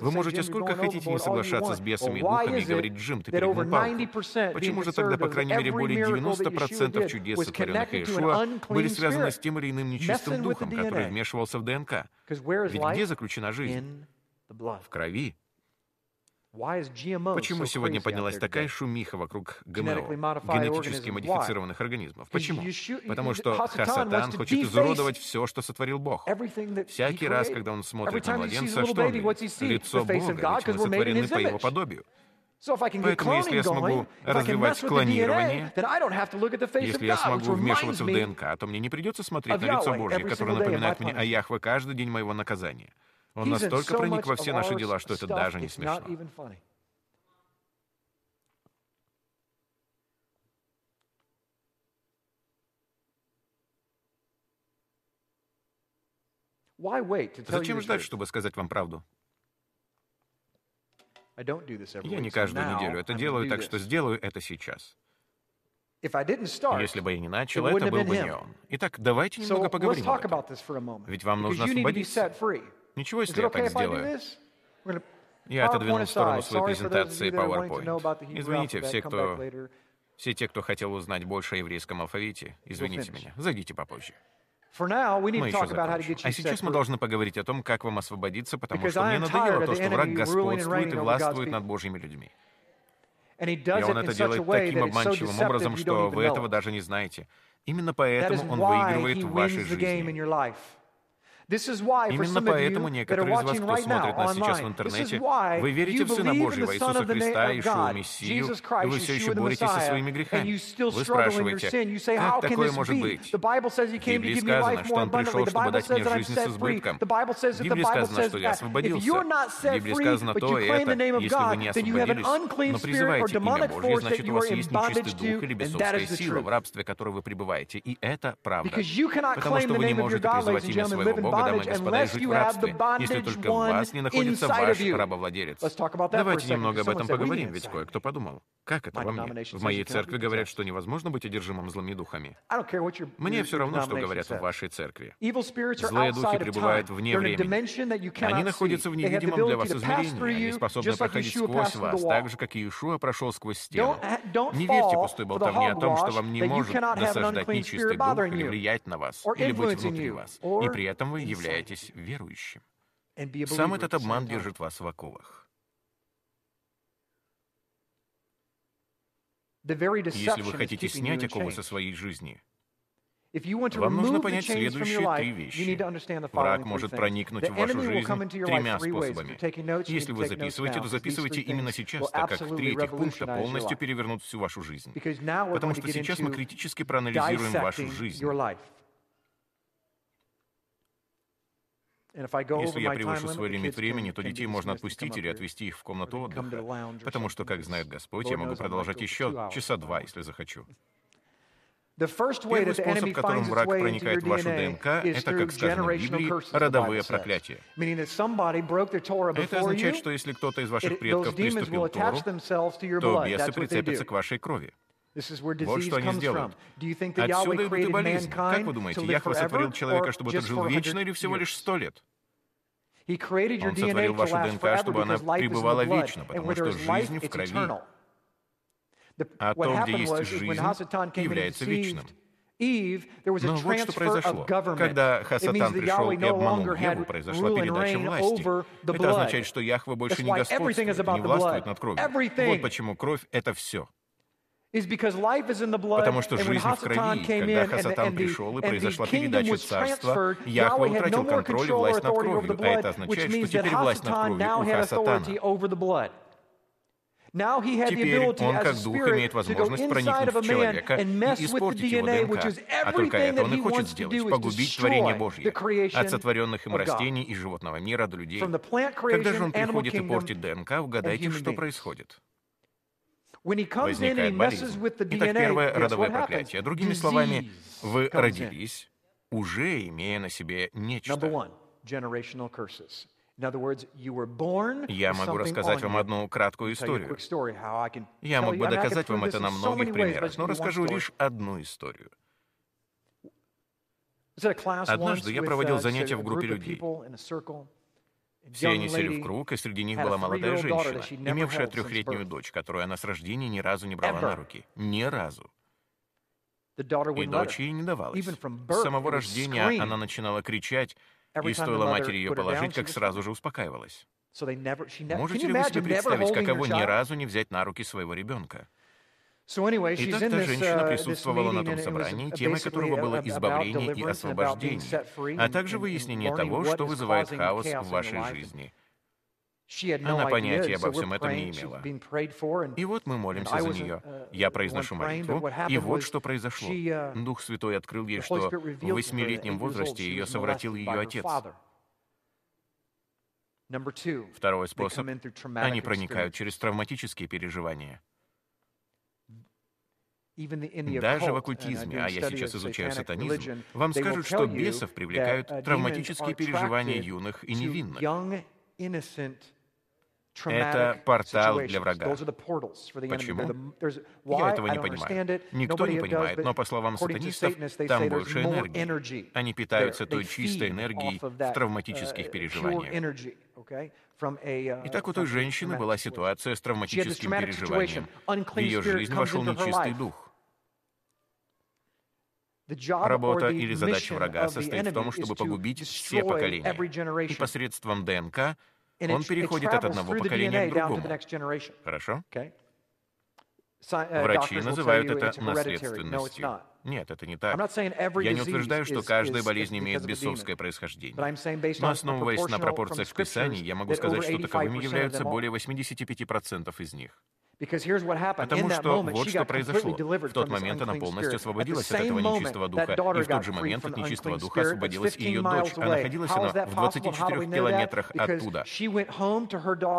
Вы можете сколько хотите не соглашаться с бесами и духами и говорить, Джим, ты перегнул палку. Почему же тогда, по крайней мере, более 90% чудес, сотворенных Иешуа, были связаны с тем или иным нечистым духом, который вмешивался в ДНК? Ведь где заключена жизнь? В крови. Почему сегодня поднялась такая шумиха вокруг ГМО, генетически модифицированных организмов? Почему? Потому что Хасатан хочет изуродовать все, что сотворил Бог. Всякий раз, когда он смотрит на младенца, что он видит? Лицо Бога, ведь мы сотворены по его подобию. Поэтому если я смогу развивать клонирование, если я смогу вмешиваться в ДНК, то мне не придется смотреть на лицо Божье, которое напоминает мне о Яхве каждый день моего наказания. Он настолько проник во все наши дела, что это даже не смешно. Зачем ждать, чтобы сказать вам правду? Я не каждую неделю это делаю, так что сделаю это сейчас. Если бы я не начал, это был бы не он. Итак, давайте немного поговорим об этом. Ведь вам нужно освободиться. Ничего, если я так сделаю. Я отодвинул в сторону своей презентации PowerPoint. Извините, все, кто... Все те, кто хотел узнать больше о еврейском алфавите, извините меня, зайдите попозже. А сейчас мы должны поговорить о том, как вам освободиться, потому что мне надоело то, что враг господствует и властвует над Божьими людьми. И он это делает таким обманчивым образом, что вы этого даже не знаете. Именно поэтому он выигрывает в вашей жизни. Именно поэтому некоторые из вас, кто смотрит нас сейчас в интернете, вы верите в Сына Божьего, Иисуса Христа, Ишуа Мессию, и вы все еще боретесь со своими грехами. Вы спрашиваете, как такое может быть? В Библии сказано, что Он пришел, чтобы дать мне жизнь с избытком. В Библии сказано, что я освободился. В Библии сказано то и это. Если вы не освободились, но призываете имя Божье, значит, у вас есть нечистый дух или бесовская сила, в рабстве которой вы пребываете. И это правда. Потому что вы не можете призывать имя своего Бога, дамы и господа, и жить в рабстве, если только в вас не находится ваш рабовладелец. Давайте немного об этом поговорим, ведь кое-кто подумал. Как это во мне? В моей церкви говорят, что невозможно быть одержимым злыми духами. Мне все равно, что говорят в вашей церкви. Злые духи пребывают вне времени. Они находятся в невидимом для вас измерении. Они способны проходить сквозь вас, так же, как и Иешуа прошел сквозь стену. Не верьте пустой болтовне о том, что вам не может досаждать нечистый дух или влиять на вас, или быть внутри вас. И при этом вы являетесь верующим. Сам этот обман держит вас в оковах. Если вы хотите снять оковы со своей жизни, вам нужно понять следующие три вещи. Враг может проникнуть в вашу жизнь тремя способами. Если вы записываете, то записывайте именно сейчас, так как три этих пункта полностью перевернут всю вашу жизнь. Потому что сейчас мы критически проанализируем вашу жизнь. Если я превышу свой лимит времени, то детей можно отпустить или отвезти их в комнату отдыха, потому что, как знает Господь, я могу продолжать еще часа два, если захочу. Первый способ, которым враг проникает в вашу ДНК, это, как сказано в Библии, родовые проклятия. Это означает, что если кто-то из ваших предков приступил к Тору, то бесы прицепятся к вашей крови. Вот что они сделают. Отсюда идут и болезни. Как вы думаете, Яхва сотворил человека, чтобы тот жил вечно или всего лишь сто лет? Он сотворил вашу ДНК, чтобы она пребывала вечно, потому что жизнь в крови. А то, где есть жизнь, является вечным. Но вот что произошло. Когда Хасатан пришел и обманул Еву, произошла передача власти. Это означает, что Яхва больше не господствует, не властвует над кровью. Вот почему кровь — это все. Потому что жизнь в крови, когда Хасатан пришел и произошла передача царства, Яхва утратил контроль и власть над кровью, а это означает, что теперь власть над кровью у Хасатана. Теперь он, как дух, имеет возможность проникнуть в человека и испортить его ДНК. А только это он и хочет сделать — погубить творение Божье, от сотворенных им растений и животного мира до людей. Когда же он приходит и портит ДНК, угадайте, что происходит? Возникает болезнь. Итак, первое — родовое проклятие. Другими словами, вы родились, уже имея на себе нечто. Я могу рассказать вам одну краткую историю. Я мог бы доказать вам это на многих примерах, но расскажу лишь одну историю. Однажды я проводил uh, занятия в группе людей. Все они сели в круг, и среди них была молодая женщина, имевшая трехлетнюю дочь, которую она с рождения ни разу не брала на руки. Ни разу. И дочь ей не давалась. С самого рождения она начинала кричать, и стоило матери ее положить, как сразу же успокаивалась. Можете ли вы себе представить, каково ни разу не взять на руки своего ребенка? Итак, та женщина uh, присутствовала на том собрании, темой которого было избавление и освобождение, а также выяснение того, что вызывает хаос в вашей жизни. Она понятия обо всем этом не имела. И вот мы молимся за нее. Uh, Я произношу молитву, и вот что произошло. Uh, Дух Святой открыл ей, что в восьмилетнем возрасте ее совратил ее отец. Второй способ — они проникают через травматические переживания. Даже в оккультизме, а я сейчас изучаю сатанизм, вам скажут, что бесов привлекают uh, травматические переживания юных и невинных. Это портал для врага. Почему? Я этого не понимаю. Никто не понимает, но по словам сатанистов, там больше энергии. Они питаются той чистой энергией в травматических uh, переживаниях. Uh, Итак, у той женщины была ситуация с травматическим переживанием. В ее жизнь вошел нечистый дух. Работа или задача врага состоит в том, чтобы погубить все поколения. И посредством ДНК он переходит от одного поколения к другому. Хорошо? Uh, Врачи называют это наследственностью. Нет, это не так. Я не утверждаю, что каждая болезнь имеет бесовское происхождение. Но основываясь на пропорциях в Писании, я могу сказать, что таковыми являются более 85% из них. Потому что вот что произошло. В тот момент она полностью освободилась от этого нечистого духа, и в тот же момент от нечистого духа освободилась и ее дочь, а находилась она в 24 километрах оттуда.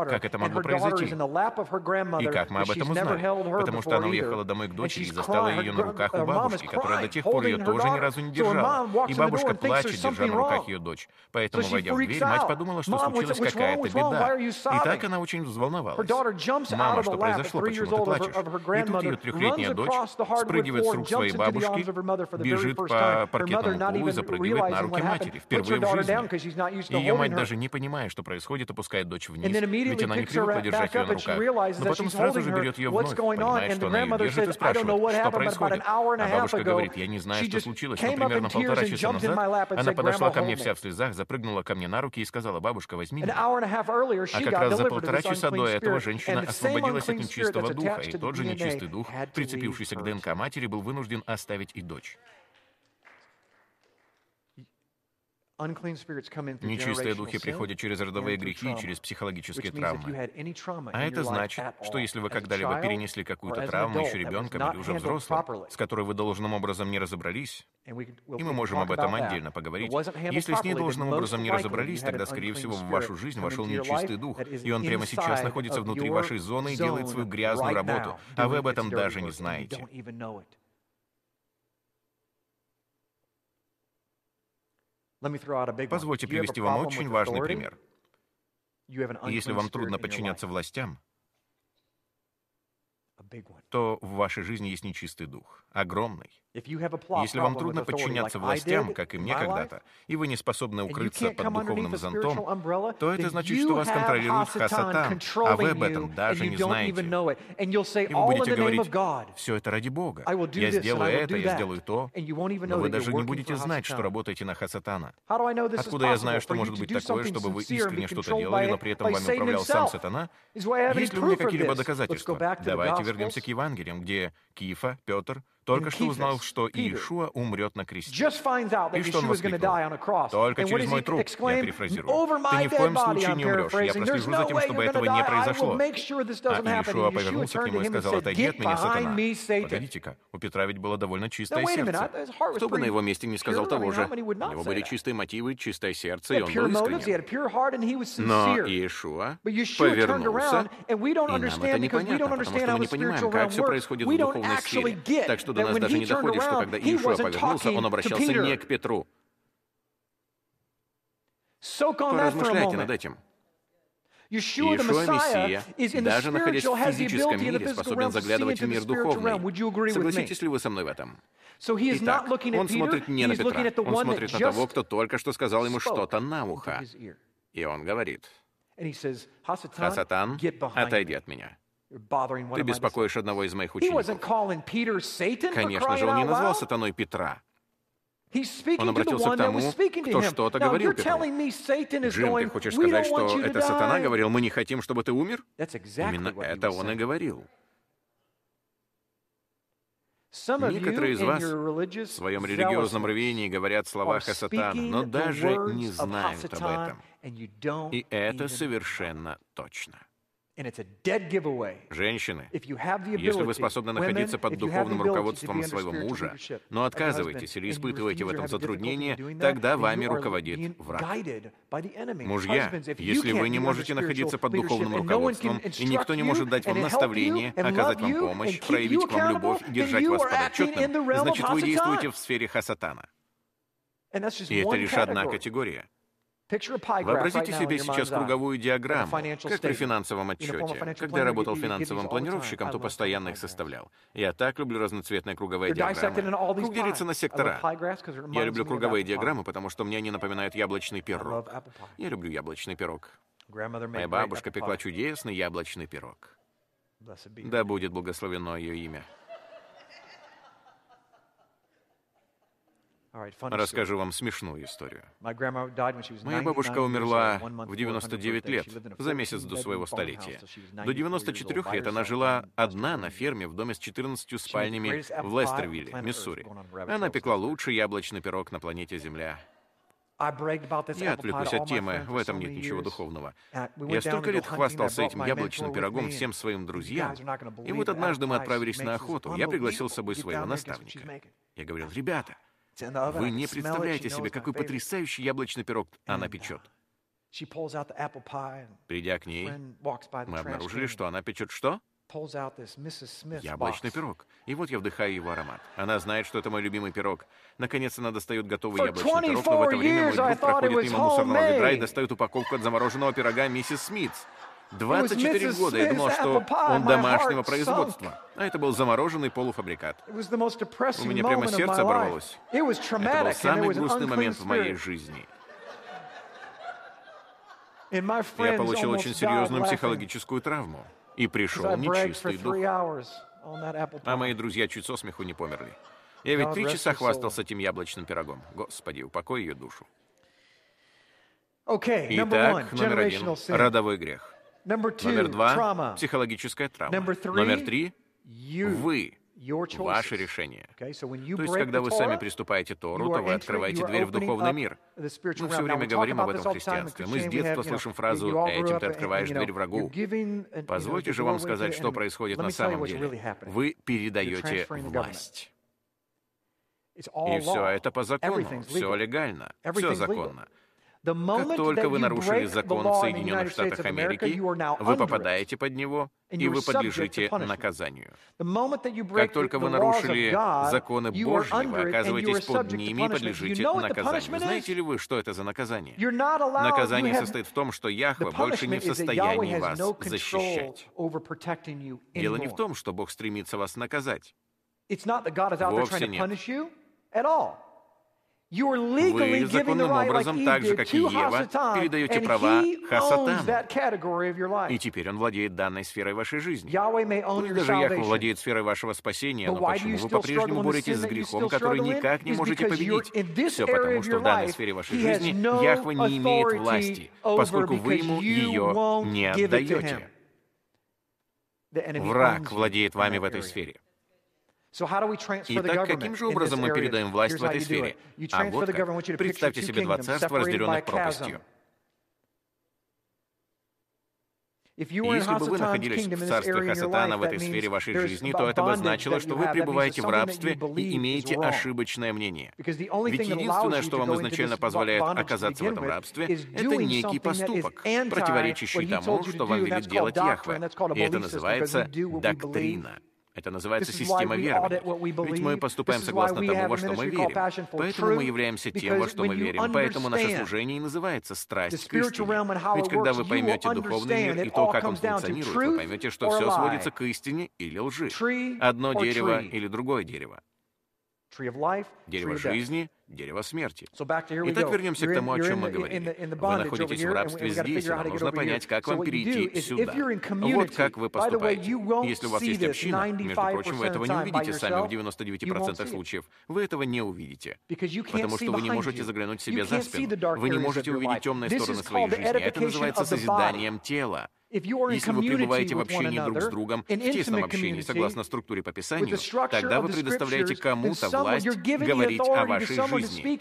Как это могло произойти? И как мы об этом узнали? Потому что она уехала домой к дочери и застала ее на руках у бабушки, которая до тех пор ее тоже ни разу не держала. И бабушка плачет, держа на руках ее дочь. Поэтому, войдя в дверь, мать подумала, что случилась какая-то беда. И так она очень взволновалась. Мама, что произошло? Произошло, почему ты плачешь? И тут ее трехлетняя дочь спрыгивает с рук своей бабушки, бежит по паркетному полу и запрыгивает на руки матери, впервые в жизни. Ее мать, даже не понимая, что происходит, опускает дочь вниз, ведь она не привыкла держать ее на руках. Но потом сразу же берет ее вновь, понимает, что она ее держит и спрашивает, что происходит. А бабушка говорит, я не знаю, что случилось, но примерно полтора часа назад она подошла ко мне вся в слезах, запрыгнула ко мне на руки и сказала, бабушка, возьми меня. А как раз за полтора часа до этого женщина освободилась от нечистого нечистого духа, и тот же нечистый дух, прицепившийся к ДНК матери, был вынужден оставить и дочь. Нечистые духи приходят через родовые грехи и через психологические травмы. А это значит, что если вы когда-либо перенесли какую-то травму еще ребенком или уже взрослым, с которой вы должным образом не разобрались, и мы можем об этом отдельно поговорить, если с ней должным образом не разобрались, тогда, скорее всего, в вашу жизнь вошел нечистый дух, и он прямо сейчас находится внутри вашей зоны и делает свою грязную работу, а вы об этом даже не знаете. Позвольте привести вам очень важный пример. Если вам трудно подчиняться властям, то в вашей жизни есть нечистый дух, огромный. Если вам трудно подчиняться властям, как и мне когда-то, и вы не способны укрыться под духовным зонтом, то это значит, что вас контролирует Хасатан, а вы об этом даже не знаете. И вы будете говорить, все это ради Бога. Я сделаю это, я сделаю то, но вы даже не будете знать, что работаете на Хасатана. Откуда я знаю, что может быть такое, чтобы вы искренне что-то делали, но при этом вами управлял сам Сатана? Есть ли у меня какие-либо доказательства? Давайте вернемся к Евангелиям, где Кифа, Петр, только что узнал, что Иешуа умрет на кресте. И что он воскликнул? «Только через мой труп», я перефразирую. «Ты ни в коем случае не умрешь. Я прослежу за тем, чтобы этого не произошло». А Иешуа повернулся к нему и сказал, «Отойди от меня, сатана». Погодите-ка, у Петра ведь было довольно чистое сердце. Кто бы на его месте не сказал того же? У него были чистые мотивы, чистое сердце, и он был искренним. Но Иешуа повернулся, и нам это непонятно, потому что мы не понимаем, как все происходит в духовной сфере. Так что до нас даже не доходит, что когда Иешуа повернулся, он обращался не к Петру. Поразмышляйте над этим. Иешуа Мессия, даже находясь в физическом мире, способен заглядывать в мир духовный. Согласитесь ли вы со мной в этом? Итак, он смотрит не на Петра, он смотрит на того, кто только что сказал ему что-то на ухо. И он говорит, «Хасатан, отойди от меня». Ты беспокоишь одного из моих учеников. Конечно же, он не назвал сатаной Петра. Он обратился к тому, кто что-то говорил Петру. Джим, ты хочешь сказать, что это сатана говорил, мы не хотим, чтобы ты умер? Именно это он и говорил. Некоторые из вас в своем религиозном рвении говорят слова Хасатана, но даже не знают об этом. И это совершенно точно. Женщины, если вы способны находиться под духовным руководством своего мужа, но отказываетесь или испытываете в этом затруднение, тогда вами руководит враг. Мужья, если вы не можете находиться под духовным руководством, и никто не может дать вам наставление, оказать вам помощь, проявить к вам любовь держать вас подотчетным, значит, вы действуете в сфере хасатана. И это лишь одна категория. Вообразите себе сейчас круговую диаграмму, как при финансовом отчете. Когда я работал финансовым планировщиком, то постоянно их составлял. Я так люблю разноцветные круговые диаграммы. Круг делится на сектора. Я люблю круговые диаграммы, потому что мне они напоминают яблочный пирог. Я люблю яблочный пирог. Моя бабушка пекла чудесный яблочный пирог. Да будет благословено ее имя. Расскажу вам смешную историю. Моя бабушка умерла в 99 лет, за месяц до своего столетия. До 94 лет она жила одна на ферме в доме с 14 спальнями в Лестервилле, Миссури. Она пекла лучший яблочный пирог на планете Земля. Я отвлекусь от темы, в этом нет ничего духовного. Я столько лет хвастался этим яблочным пирогом всем своим друзьям. И вот однажды мы отправились на охоту. Я пригласил с собой своего наставника. Я говорил, ребята, вы не представляете себе, какой потрясающий яблочный пирог она печет. Придя к ней, мы обнаружили, что она печет что? Яблочный пирог. И вот я вдыхаю его аромат. Она знает, что это мой любимый пирог. Наконец она достает готовый яблочный пирог, но в это время мой друг проходит мимо мусорного ведра и достает упаковку от замороженного пирога миссис Смитс. 24 года я думал, что он домашнего производства. А это был замороженный полуфабрикат. У меня прямо сердце оборвалось. Это был самый грустный момент в моей жизни. Я получил очень серьезную психологическую травму. И пришел нечистый дух. А мои друзья чуть со смеху не померли. Я ведь три часа хвастался этим яблочным пирогом. Господи, упокой ее душу. Итак, номер один — родовой грех. Номер два — психологическая травма. Номер три — вы, ваше решение. То есть, когда вы сами приступаете Тору, то вы открываете дверь в духовный мир. Мы все время говорим об этом в христианстве. Мы с детства слышим фразу «этим ты открываешь дверь врагу». Позвольте же вам сказать, что происходит на самом деле. Вы передаете власть. И все это по закону, все легально, все законно. Как только вы нарушили закон в Соединенных Штатах Америки, вы попадаете под него, и вы подлежите наказанию. Как только вы нарушили законы Божьи, вы оказываетесь под ними и подлежите наказанию. Знаете ли вы, что это за наказание? Наказание состоит в том, что Яхва больше не в состоянии вас защищать. Дело не в том, что Бог стремится вас наказать. Вовсе нет. Вы законным образом, так же, как и Ева, передаете права Хасатану. И теперь он владеет данной сферой вашей жизни. Пусть даже Яхва владеет сферой вашего спасения, но почему вы по-прежнему боретесь с грехом, который никак не можете победить? Все потому, что в данной сфере вашей жизни Яхва не имеет власти, поскольку вы ему ее не отдаете. Враг владеет вами в этой сфере. Итак, каким же образом мы передаем власть в этой сфере? А вот как. Представьте себе два царства, разделенных пропастью. Если бы вы находились в царстве Хасатана в этой сфере вашей жизни, то это бы значило, что вы пребываете в рабстве и имеете ошибочное мнение. Ведь единственное, что вам изначально позволяет оказаться в этом рабстве, это некий поступок, противоречащий тому, что вам велит делать Яхве. И это называется доктрина. Это называется система верования. Ведь мы поступаем согласно тому, во что мы верим. Поэтому мы являемся тем, во что мы верим. Поэтому наше служение и называется страсть к истине. Ведь когда вы поймете духовный мир и то, как он функционирует, вы поймете, что все сводится к истине или лжи. Одно дерево или другое дерево. Дерево жизни дерево смерти. Итак, вернемся к тому, о чем мы говорили. Вы находитесь в рабстве здесь, и вам нужно понять, как вам перейти сюда. Вот как вы поступаете. Если у вас есть община, между прочим, вы этого не увидите сами в 99% случаев. Вы этого не увидите. Потому что вы не можете заглянуть себе за спину. Вы не можете увидеть темные стороны своей жизни. Это называется созиданием тела. Если вы пребываете в общении друг с другом, в тесном общении, согласно структуре по Писанию, тогда вы предоставляете кому-то власть говорить о вашей жизни.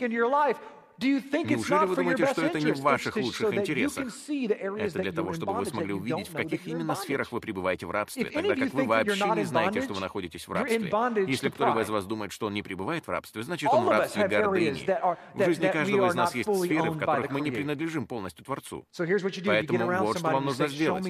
Неужели вы думаете, что это не в ваших лучших интересах? Это для того, чтобы вы смогли увидеть, в каких именно сферах вы пребываете в рабстве, тогда как вы вообще не знаете, что вы находитесь в рабстве. Если кто-либо из вас думает, что он не пребывает в рабстве, значит, он в рабстве гордыни. В жизни каждого из нас есть сферы, в которых мы не принадлежим полностью Творцу. Поэтому вот что вам нужно сделать.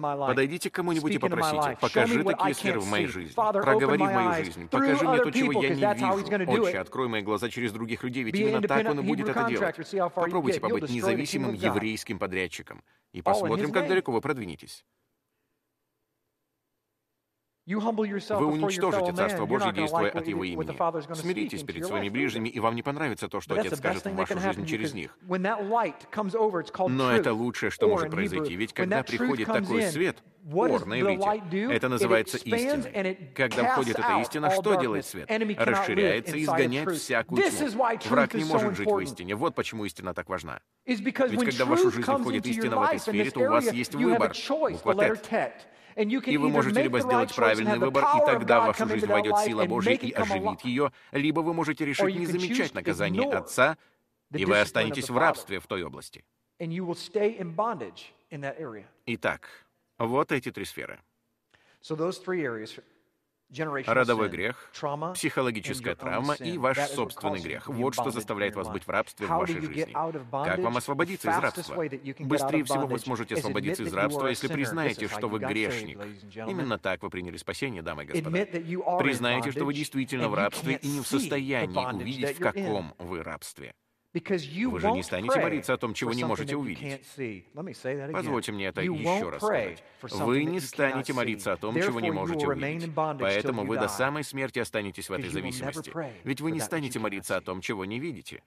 Подойдите к кому-нибудь и попросите, покажи такие сферы в моей жизни, проговори мою жизнь, покажи мне то, чего я не вижу. Отче, открой мои глаза через других людей, ведь именно так он и будет будет это делать. Попробуйте побыть независимым еврейским подрядчиком. И посмотрим, как далеко вы продвинетесь. Вы уничтожите Царство Божье, действуя от Его имени. Смиритесь перед своими ближними, и вам не понравится то, что Отец скажет в вашу жизнь через них. Но это лучшее, что может произойти, ведь когда приходит такой свет, ор на иврите, это называется истиной. Когда входит эта истина, что делает свет? Расширяется и изгоняет всякую тьму. Враг не может жить в истине. Вот почему истина так важна. Ведь когда в вашу жизнь входит истина в этой сфере, то у вас есть выбор. Буква «тет». И вы можете либо сделать правильный выбор, и тогда в вашу жизнь войдет сила Божья и оживит ее, либо вы можете решить не замечать наказание Отца, и вы останетесь в рабстве в той области. Итак, вот эти три сферы. Родовой грех, психологическая травма и ваш собственный грех. Вот что заставляет вас быть в рабстве в вашей жизни. Как вам освободиться из рабства? Быстрее всего вы сможете освободиться из рабства, если признаете, что вы грешник. Именно так вы приняли спасение, дамы и господа. Признаете, что вы действительно в рабстве и не в состоянии увидеть, в каком вы рабстве. Вы же не станете молиться о том, чего не можете увидеть. Позвольте мне это еще раз сказать. Вы не станете молиться о том, чего не можете увидеть. Поэтому вы до самой смерти останетесь в этой зависимости. Ведь вы не станете молиться о том, чего не видите.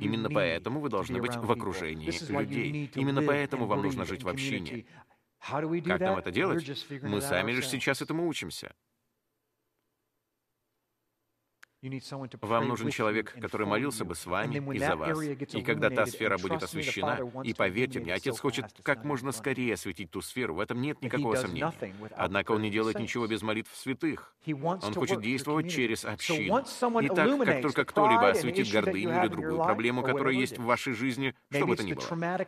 Именно поэтому вы должны быть в окружении людей. Именно поэтому вам нужно жить в общине. Как нам это делать? Мы сами лишь сейчас этому учимся. Вам нужен человек, который молился бы с вами и за вас. И когда та сфера будет освещена, и поверьте мне, Отец хочет как можно скорее осветить ту сферу, в этом нет никакого сомнения. Однако Он не делает ничего без молитв святых. Он хочет действовать через общину. Итак, как только кто-либо осветит гордыню или другую проблему, которая есть в вашей жизни, что бы то ни было.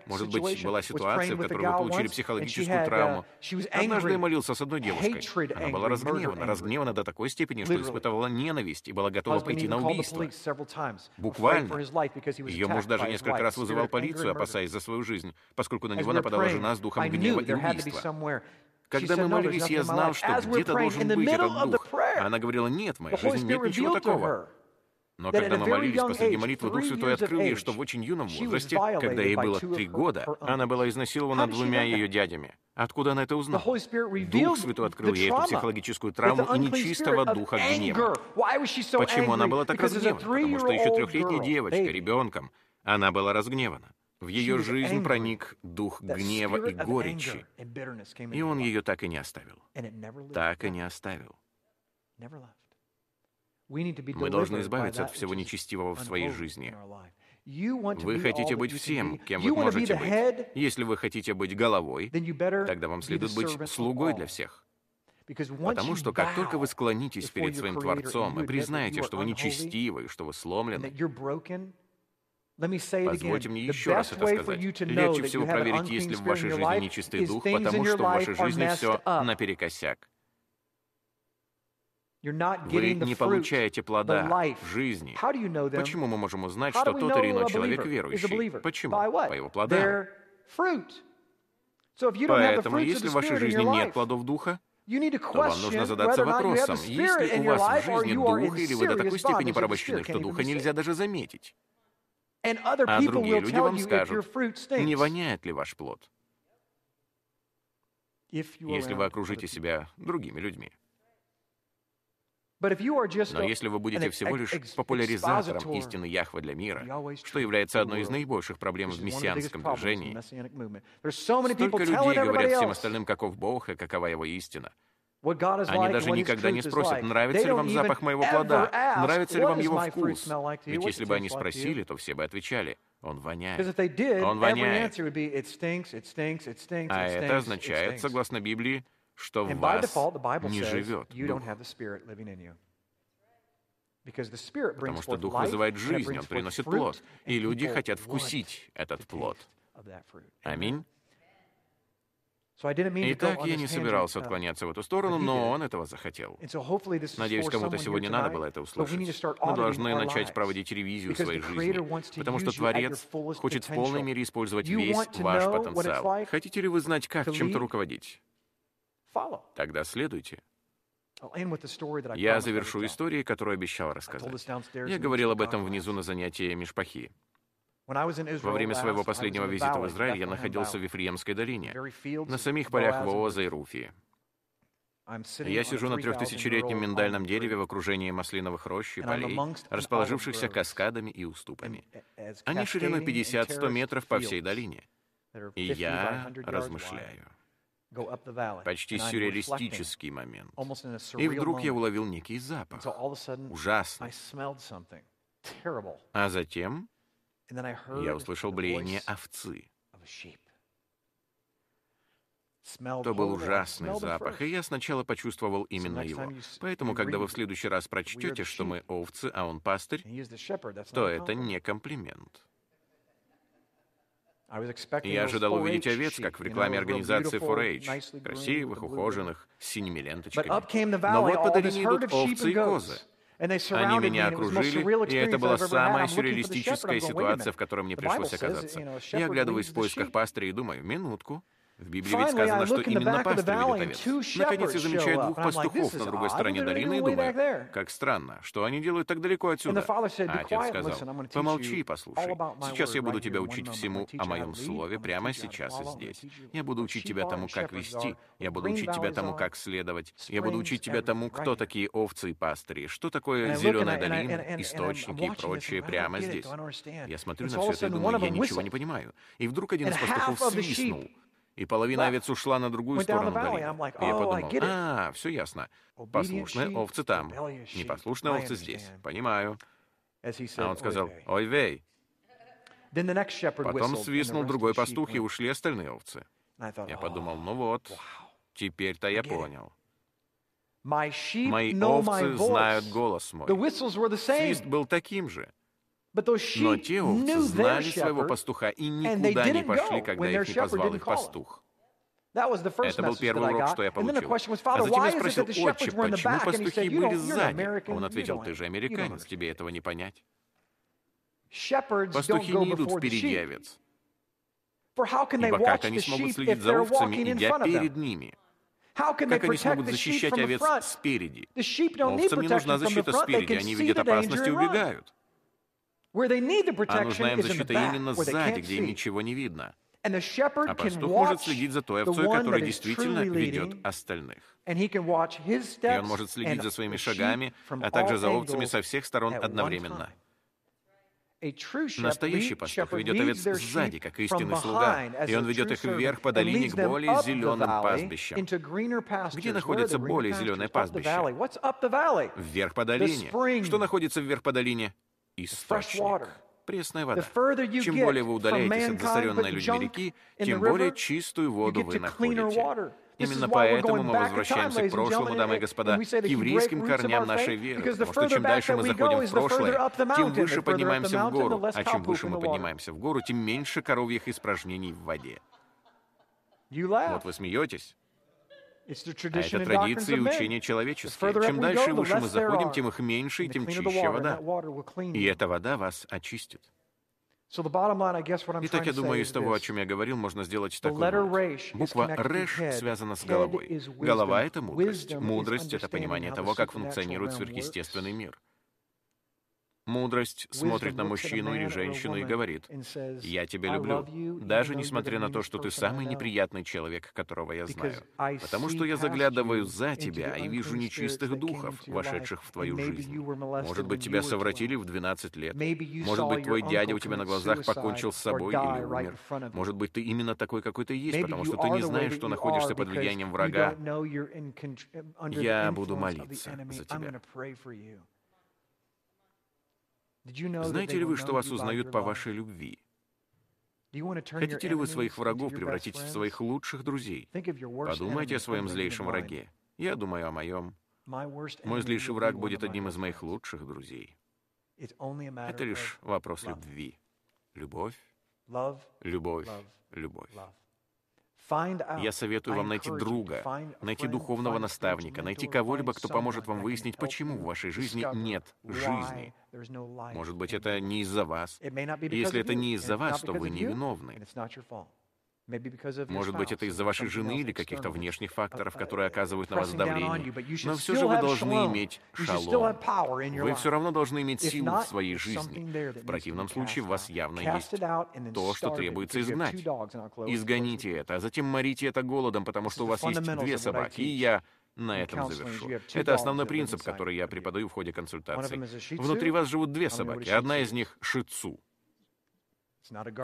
Может быть, была ситуация, в которой вы получили психологическую травму. Однажды я молился с одной девушкой. Она была разгневана, разгневана до такой степени, что испытывала ненависть и была готова пойти на убийство. Буквально. Ее муж даже несколько раз вызывал полицию, опасаясь за свою жизнь, поскольку на него нападала жена с духом гнева и убийства. Когда мы молились, я знал, что где-то должен быть этот дух. Она говорила, нет, в моей жизни нет ничего такого. Но когда мы молились посреди молитвы, Дух Святой открыл ей, что в очень юном возрасте, когда ей было три года, она была изнасилована двумя ее дядями. Откуда она это узнала? Дух Святой открыл ей эту психологическую травму и нечистого духа гнева. Почему она была так разгневана? Потому что еще трехлетняя девочка, ребенком, она была разгневана. В ее жизнь проник дух гнева и горечи, и он ее так и не оставил. Так и не оставил. Мы должны избавиться от всего нечестивого в своей жизни. Вы хотите быть всем, кем вы можете быть. Если вы хотите быть головой, тогда вам следует быть слугой для всех. Потому что как только вы склонитесь перед своим Творцом и признаете, что вы нечестивы, что вы сломлены, Позвольте мне еще раз это сказать. Легче всего проверить, есть ли в вашей жизни нечистый дух, потому что в вашей жизни все наперекосяк. Вы не получаете плода жизни. Почему мы можем узнать, что тот или иной человек верующий? Почему? По его плодам. Поэтому, если в вашей жизни нет плодов Духа, то вам нужно задаться вопросом, есть ли у вас в жизни Дух, или вы до такой степени порабощены, что Духа нельзя даже заметить. А другие люди вам скажут, не воняет ли ваш плод, если вы окружите себя другими людьми. Но если вы будете всего лишь популяризатором истины Яхвы для мира, что является одной из наибольших проблем в мессианском движении, столько людей говорят всем остальным, каков Бог и какова его истина. Они даже никогда не спросят, нравится ли вам запах моего плода, нравится ли вам его вкус. Ведь если бы они спросили, то все бы отвечали, он воняет. Он воняет. А это означает, согласно Библии, что в вас не живет Дух. Потому что Дух вызывает жизнь, Он приносит плод, и люди хотят вкусить этот плод. Аминь. Итак, я не собирался uh, отклоняться в эту сторону, но он этого захотел. Надеюсь, кому-то сегодня надо было это услышать. Мы должны начать проводить ревизию своей жизни, потому что Творец хочет в полной мере использовать весь ваш потенциал. Хотите ли вы знать, как чем-то руководить? Тогда следуйте. Я завершу историей, которую обещал рассказать. Я говорил об этом внизу на занятии Мишпахи. Во время своего последнего визита в Израиль я находился в Вифлеемской долине, на самих полях Вооза и Руфии. Я сижу на трехтысячелетнем миндальном дереве в окружении маслиновых рощ и полей, расположившихся каскадами и уступами. Они шириной 50-100 метров по всей долине. И я размышляю. Почти сюрреалистический момент. И вдруг я уловил некий запах. Ужасный. А затем я услышал блеяние овцы. То был ужасный запах, и я сначала почувствовал именно его. Поэтому, когда вы в следующий раз прочтете, что мы овцы, а он пастырь, то это не комплимент. Я ожидал увидеть овец, как в рекламе организации 4-H, красивых, ухоженных, с синими ленточками. Но вот по долине идут овцы и козы. Они меня окружили, и это была самая сюрреалистическая ситуация, в которой мне пришлось оказаться. Я оглядываюсь в поисках пастыря и думаю, минутку, в Библии ведь сказано, что именно пастырь ведет овец. Наконец я замечаю двух пастухов на другой стороне долины и думаю, как странно, что они делают так далеко отсюда. А отец сказал, помолчи и послушай. Сейчас я буду тебя учить всему о моем слове прямо сейчас и здесь. Я буду учить тебя тому, как вести. Я буду учить тебя тому, как следовать. Я буду учить тебя тому, кто такие овцы и пастыри, что такое зеленая долина, источники и прочее прямо здесь. Я смотрю на все это и думаю, я ничего не понимаю. И вдруг один из пастухов свистнул и половина овец ушла на другую сторону долины. И я подумал, а, все ясно. Послушные овцы там, непослушные овцы здесь. Понимаю. А он сказал, ой, вей. Потом свистнул другой пастух, и ушли остальные овцы. Я подумал, ну вот, теперь-то я понял. Мои овцы знают голос мой. Свист был таким же. Но те овцы знали своего пастуха и никуда не пошли, когда их не позвал их пастух. Это был первый урок, что я получил. А затем я спросил, отче, почему пастухи были сзади? Он ответил, ты же американец, тебе этого не понять. Пастухи не идут впереди овец. Ибо как они смогут следить за овцами, идя перед ними? Как они смогут защищать овец спереди? Овцам не нужна защита спереди, они видят опасность и убегают. А нужна им защита именно сзади, где им ничего не видно. А пастух может следить за той овцой, которая действительно ведет остальных. И он может следить за своими шагами, а также за овцами со всех сторон одновременно. Настоящий пастух ведет овец сзади, как истинный слуга, и он ведет их вверх по долине к более зеленым пастбищам. Где находится более зеленое пастбище? Вверх по долине. Что находится вверх по долине? Источник Пресная вода. Чем более вы удаляетесь от засоренной людьми реки, тем более чистую воду вы находите. Именно поэтому мы возвращаемся к прошлому, дамы и господа, к еврейским корням нашей веры. Потому что чем дальше мы заходим в прошлое, тем выше поднимаемся в гору. А чем выше мы поднимаемся в гору, тем меньше коровьих испражнений в воде. Вот вы смеетесь. А это традиции и учения человеческие. Чем дальше и выше мы заходим, тем их меньше и тем чище вода. И эта вода вас очистит. Итак, я думаю, из того, о чем я говорил, можно сделать такой вывод. Буква «Рэш» связана с головой. Голова — это мудрость. Мудрость — это понимание того, как функционирует сверхъестественный мир. Мудрость смотрит на мужчину или женщину и говорит, «Я тебя люблю, даже несмотря на то, что ты самый неприятный человек, которого я знаю, потому что я заглядываю за тебя и вижу нечистых духов, вошедших в твою жизнь. Может быть, тебя совратили в 12 лет. Может быть, твой дядя у тебя на глазах покончил с собой или умер. Может быть, ты именно такой, какой ты есть, потому что ты не знаешь, что находишься под влиянием врага. Я буду молиться за тебя. Знаете ли вы, что вас узнают по вашей любви? Хотите ли вы своих врагов превратить в своих лучших друзей? Подумайте о своем злейшем враге. Я думаю о моем. Мой злейший враг будет одним из моих лучших друзей. Это лишь вопрос любви. Любовь, любовь, любовь. Я советую вам найти друга, найти духовного наставника, найти кого-либо, кто поможет вам выяснить, почему в вашей жизни нет жизни. Может быть, это не из-за вас. Если это не из-за вас, то вы невиновны. Может быть, это из-за вашей жены или каких-то внешних факторов, которые оказывают на вас давление. Но все же вы должны иметь шалом. Вы все равно должны иметь силу в своей жизни. В противном случае у вас явно есть то, что требуется изгнать. Изгоните это, а затем морите это голодом, потому что у вас есть две собаки, и я на этом завершу. Это основной принцип, который я преподаю в ходе консультаций. Внутри вас живут две собаки. Одна из них — шицу.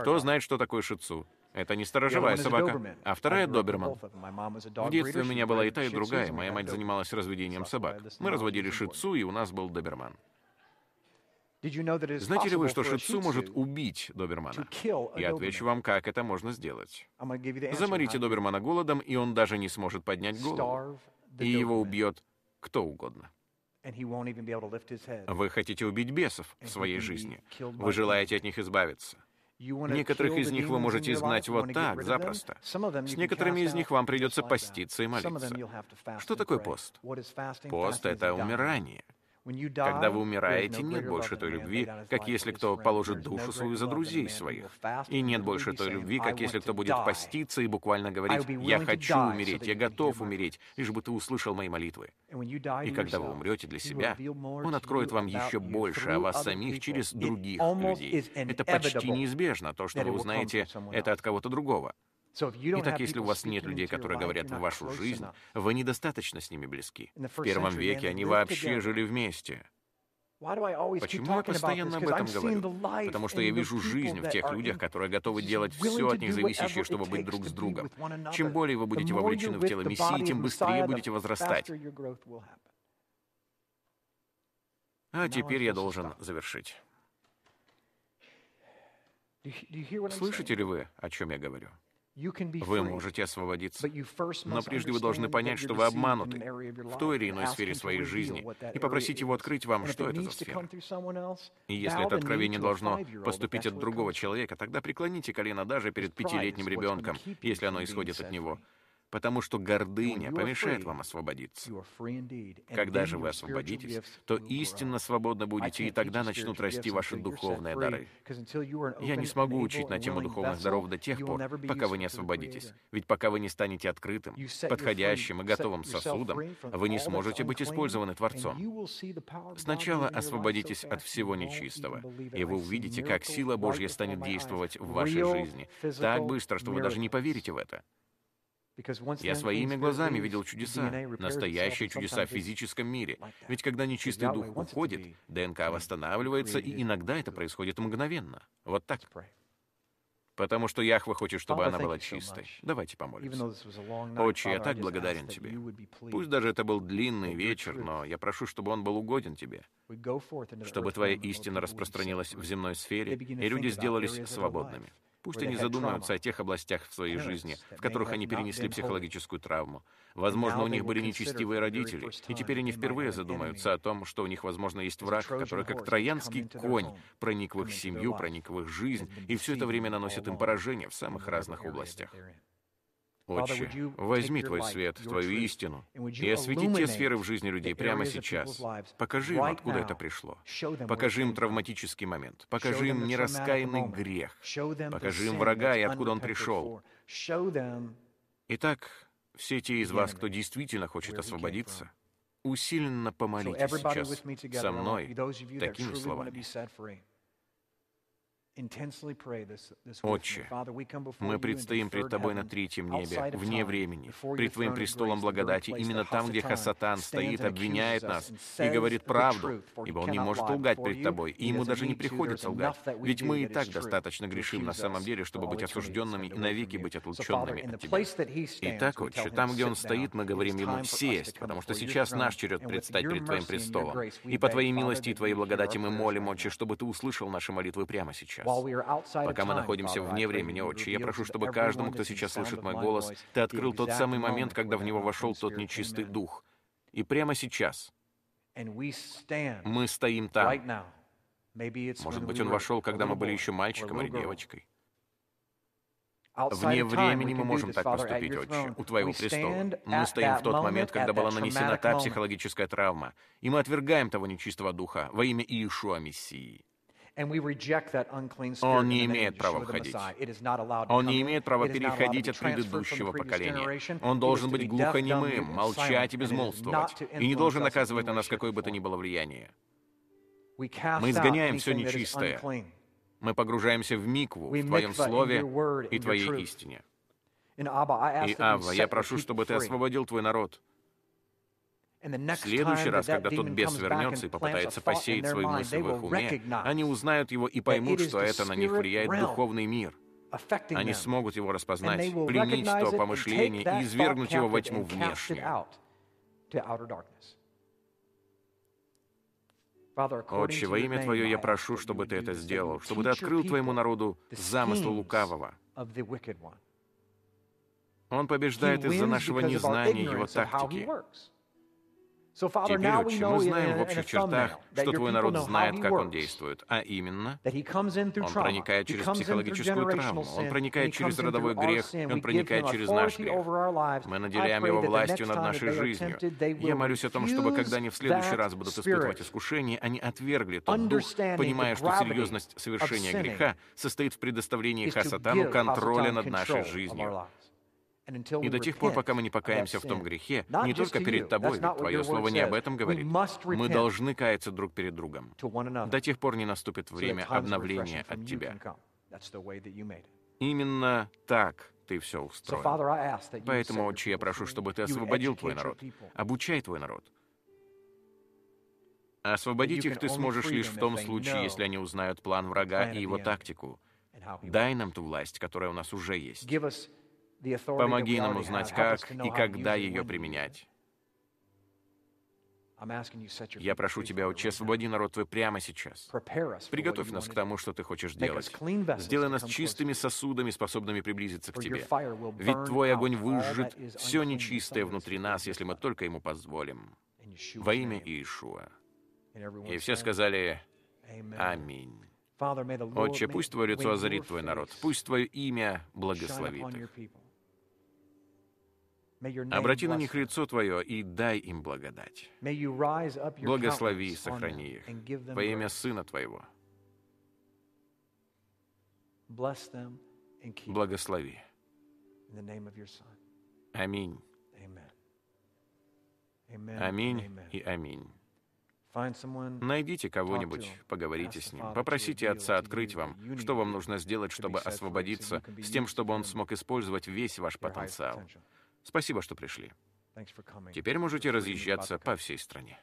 Кто знает, что такое шицу? Это не сторожевая собака, а вторая — доберман. В детстве у меня была и та, и другая. Моя мать занималась разведением собак. Мы разводили шицу, и у нас был доберман. Знаете ли вы, что шицу может убить добермана? Я отвечу вам, как это можно сделать. Заморите добермана голодом, и он даже не сможет поднять голову. И его убьет кто угодно. Вы хотите убить бесов в своей жизни. Вы желаете от них избавиться. Некоторых из них вы можете изгнать вот так, запросто. С некоторыми из них вам придется поститься и молиться. Что такое пост? Пост — это умирание. Когда вы умираете, нет больше той любви, как если кто положит душу свою за друзей своих. И нет больше той любви, как если кто будет поститься и буквально говорить «Я хочу умереть, я готов умереть, лишь бы ты услышал мои молитвы». И когда вы умрете для себя, Он откроет вам еще больше о вас самих через других людей. Это почти неизбежно. То, что вы узнаете, это от кого-то другого. Итак, если у вас нет людей, которые говорят в вашу жизнь, вы недостаточно с ними близки. В первом веке они вообще жили вместе. Почему я постоянно об этом говорю? Потому что я вижу жизнь в тех людях, которые готовы делать все от них зависящее, чтобы быть друг с другом. Чем более вы будете вовлечены в тело Мессии, тем быстрее будете возрастать. А теперь я должен завершить. Слышите ли вы, о чем я говорю? Вы можете освободиться, но прежде вы должны понять, что вы обмануты. в той или иной сфере своей жизни, и попросить его открыть вам, что это за сфера. И если это откровение должно поступить от другого человека, тогда преклоните колено даже перед пятилетним ребенком, если оно исходит от него потому что гордыня помешает вам освободиться. Когда же вы освободитесь, то истинно свободно будете, и тогда начнут расти ваши духовные дары. Я не смогу учить на тему духовных даров до тех пор, пока вы не освободитесь. Ведь пока вы не станете открытым, подходящим и готовым сосудом, вы не сможете быть использованы Творцом. Сначала освободитесь от всего нечистого, и вы увидите, как сила Божья станет действовать в вашей жизни так быстро, что вы даже не поверите в это. Я своими глазами видел чудеса, настоящие чудеса в физическом мире. Ведь когда нечистый дух уходит, ДНК восстанавливается, и иногда это происходит мгновенно. Вот так. Потому что Яхва хочет, чтобы она была чистой. Давайте помолимся. Отче, я так благодарен Тебе. Пусть даже это был длинный вечер, но я прошу, чтобы он был угоден Тебе. Чтобы Твоя истина распространилась в земной сфере, и люди сделались свободными. Пусть они задумаются о тех областях в своей жизни, в которых они перенесли психологическую травму. Возможно, у них были нечестивые родители, и теперь они впервые задумаются о том, что у них, возможно, есть враг, который, как троянский конь, проник в их семью, проник в их жизнь, и все это время наносит им поражение в самых разных областях. Отче, возьми Твой свет, Твою истину и освети те сферы в жизни людей прямо сейчас. Покажи им, откуда это пришло. Покажи им травматический момент. Покажи им нераскаянный грех. Покажи им врага и откуда он пришел. Итак, все те из вас, кто действительно хочет освободиться, усиленно помолитесь сейчас со мной такими словами. Отче, мы предстоим пред Тобой на третьем небе, вне времени, пред Твоим престолом благодати, именно там, где Хасатан стоит, обвиняет нас и говорит правду, ибо он не может лгать пред Тобой, и ему даже не приходится лгать, ведь мы и так достаточно грешим на самом деле, чтобы быть осужденными и навеки быть отлученными от Тебя. Итак, Отче, там, где он стоит, мы говорим ему «сесть», потому что сейчас наш черед предстать пред Твоим престолом. И по Твоей милости и Твоей благодати мы молим, Отче, чтобы Ты услышал наши молитвы прямо сейчас. Пока мы находимся вне времени, Отче, я прошу, чтобы каждому, кто сейчас слышит мой голос, Ты открыл тот самый момент, когда в него вошел тот нечистый дух. И прямо сейчас мы стоим там. Может быть, он вошел, когда мы были еще мальчиком или девочкой. Вне времени мы можем так поступить, Отче, у Твоего престола. Мы стоим в тот момент, когда была нанесена та психологическая травма, и мы отвергаем того нечистого духа во имя Иешуа Мессии. Он не имеет права входить. Он не имеет права переходить от предыдущего поколения. Он должен быть глухонемым, молчать и безмолвствовать, и не должен оказывать на нас какое бы то ни было влияние. Мы изгоняем все нечистое. Мы погружаемся в микву, в Твоем Слове и Твоей истине. И, Ава, я прошу, чтобы Ты освободил Твой народ, в следующий раз, когда тот бес вернется и попытается посеять свои мысли в их уме, они узнают его и поймут, что это на них влияет духовный мир. Они смогут его распознать, пленить то помышление и извергнуть его во тьму внешнюю. Отче, во имя Твое я прошу, чтобы Ты это сделал, чтобы Ты открыл Твоему народу замысл лукавого. Он побеждает из-за нашего незнания его тактики. Теперь, Отче, мы знаем в общих чертах, что Твой народ знает, как он действует, а именно, он проникает через психологическую травму, он проникает через родовой грех, он проникает через наш грех. Мы наделяем его властью над нашей жизнью. Я молюсь о том, чтобы, когда они в следующий раз будут испытывать искушение, они отвергли тот дух, понимая, что серьезность совершения греха состоит в предоставлении Хасатану контроля над нашей жизнью. И до тех пор, пока мы не покаемся в том грехе, не только перед тобой, ведь твое слово не об этом говорит, мы должны каяться друг перед другом. До тех пор не наступит время обновления от тебя. Именно так ты все устроил. Поэтому, Отче, я прошу, чтобы ты освободил твой народ, обучай твой народ. Освободить их ты сможешь лишь в том случае, если они узнают план врага и его тактику. Дай нам ту власть, которая у нас уже есть. Помоги нам узнать, как и когда ее применять. Я прошу Тебя, Отче, освободи народ Твой прямо сейчас. Приготовь нас к тому, что Ты хочешь делать. Сделай нас чистыми сосудами, способными приблизиться к Тебе. Ведь Твой огонь выжжет все нечистое внутри нас, если мы только Ему позволим. Во имя Иешуа. И все сказали «Аминь». Отче, пусть Твое лицо озарит Твой народ, пусть Твое имя благословит их. Обрати на них лицо Твое и дай им благодать. Благослови и сохрани их во имя Сына Твоего. Благослови. Аминь. Аминь и аминь. Найдите кого-нибудь, поговорите с ним, попросите Отца открыть вам, что вам нужно сделать, чтобы освободиться, с тем, чтобы Он смог использовать весь ваш потенциал. Спасибо, что пришли. Теперь можете разъезжаться по всей стране.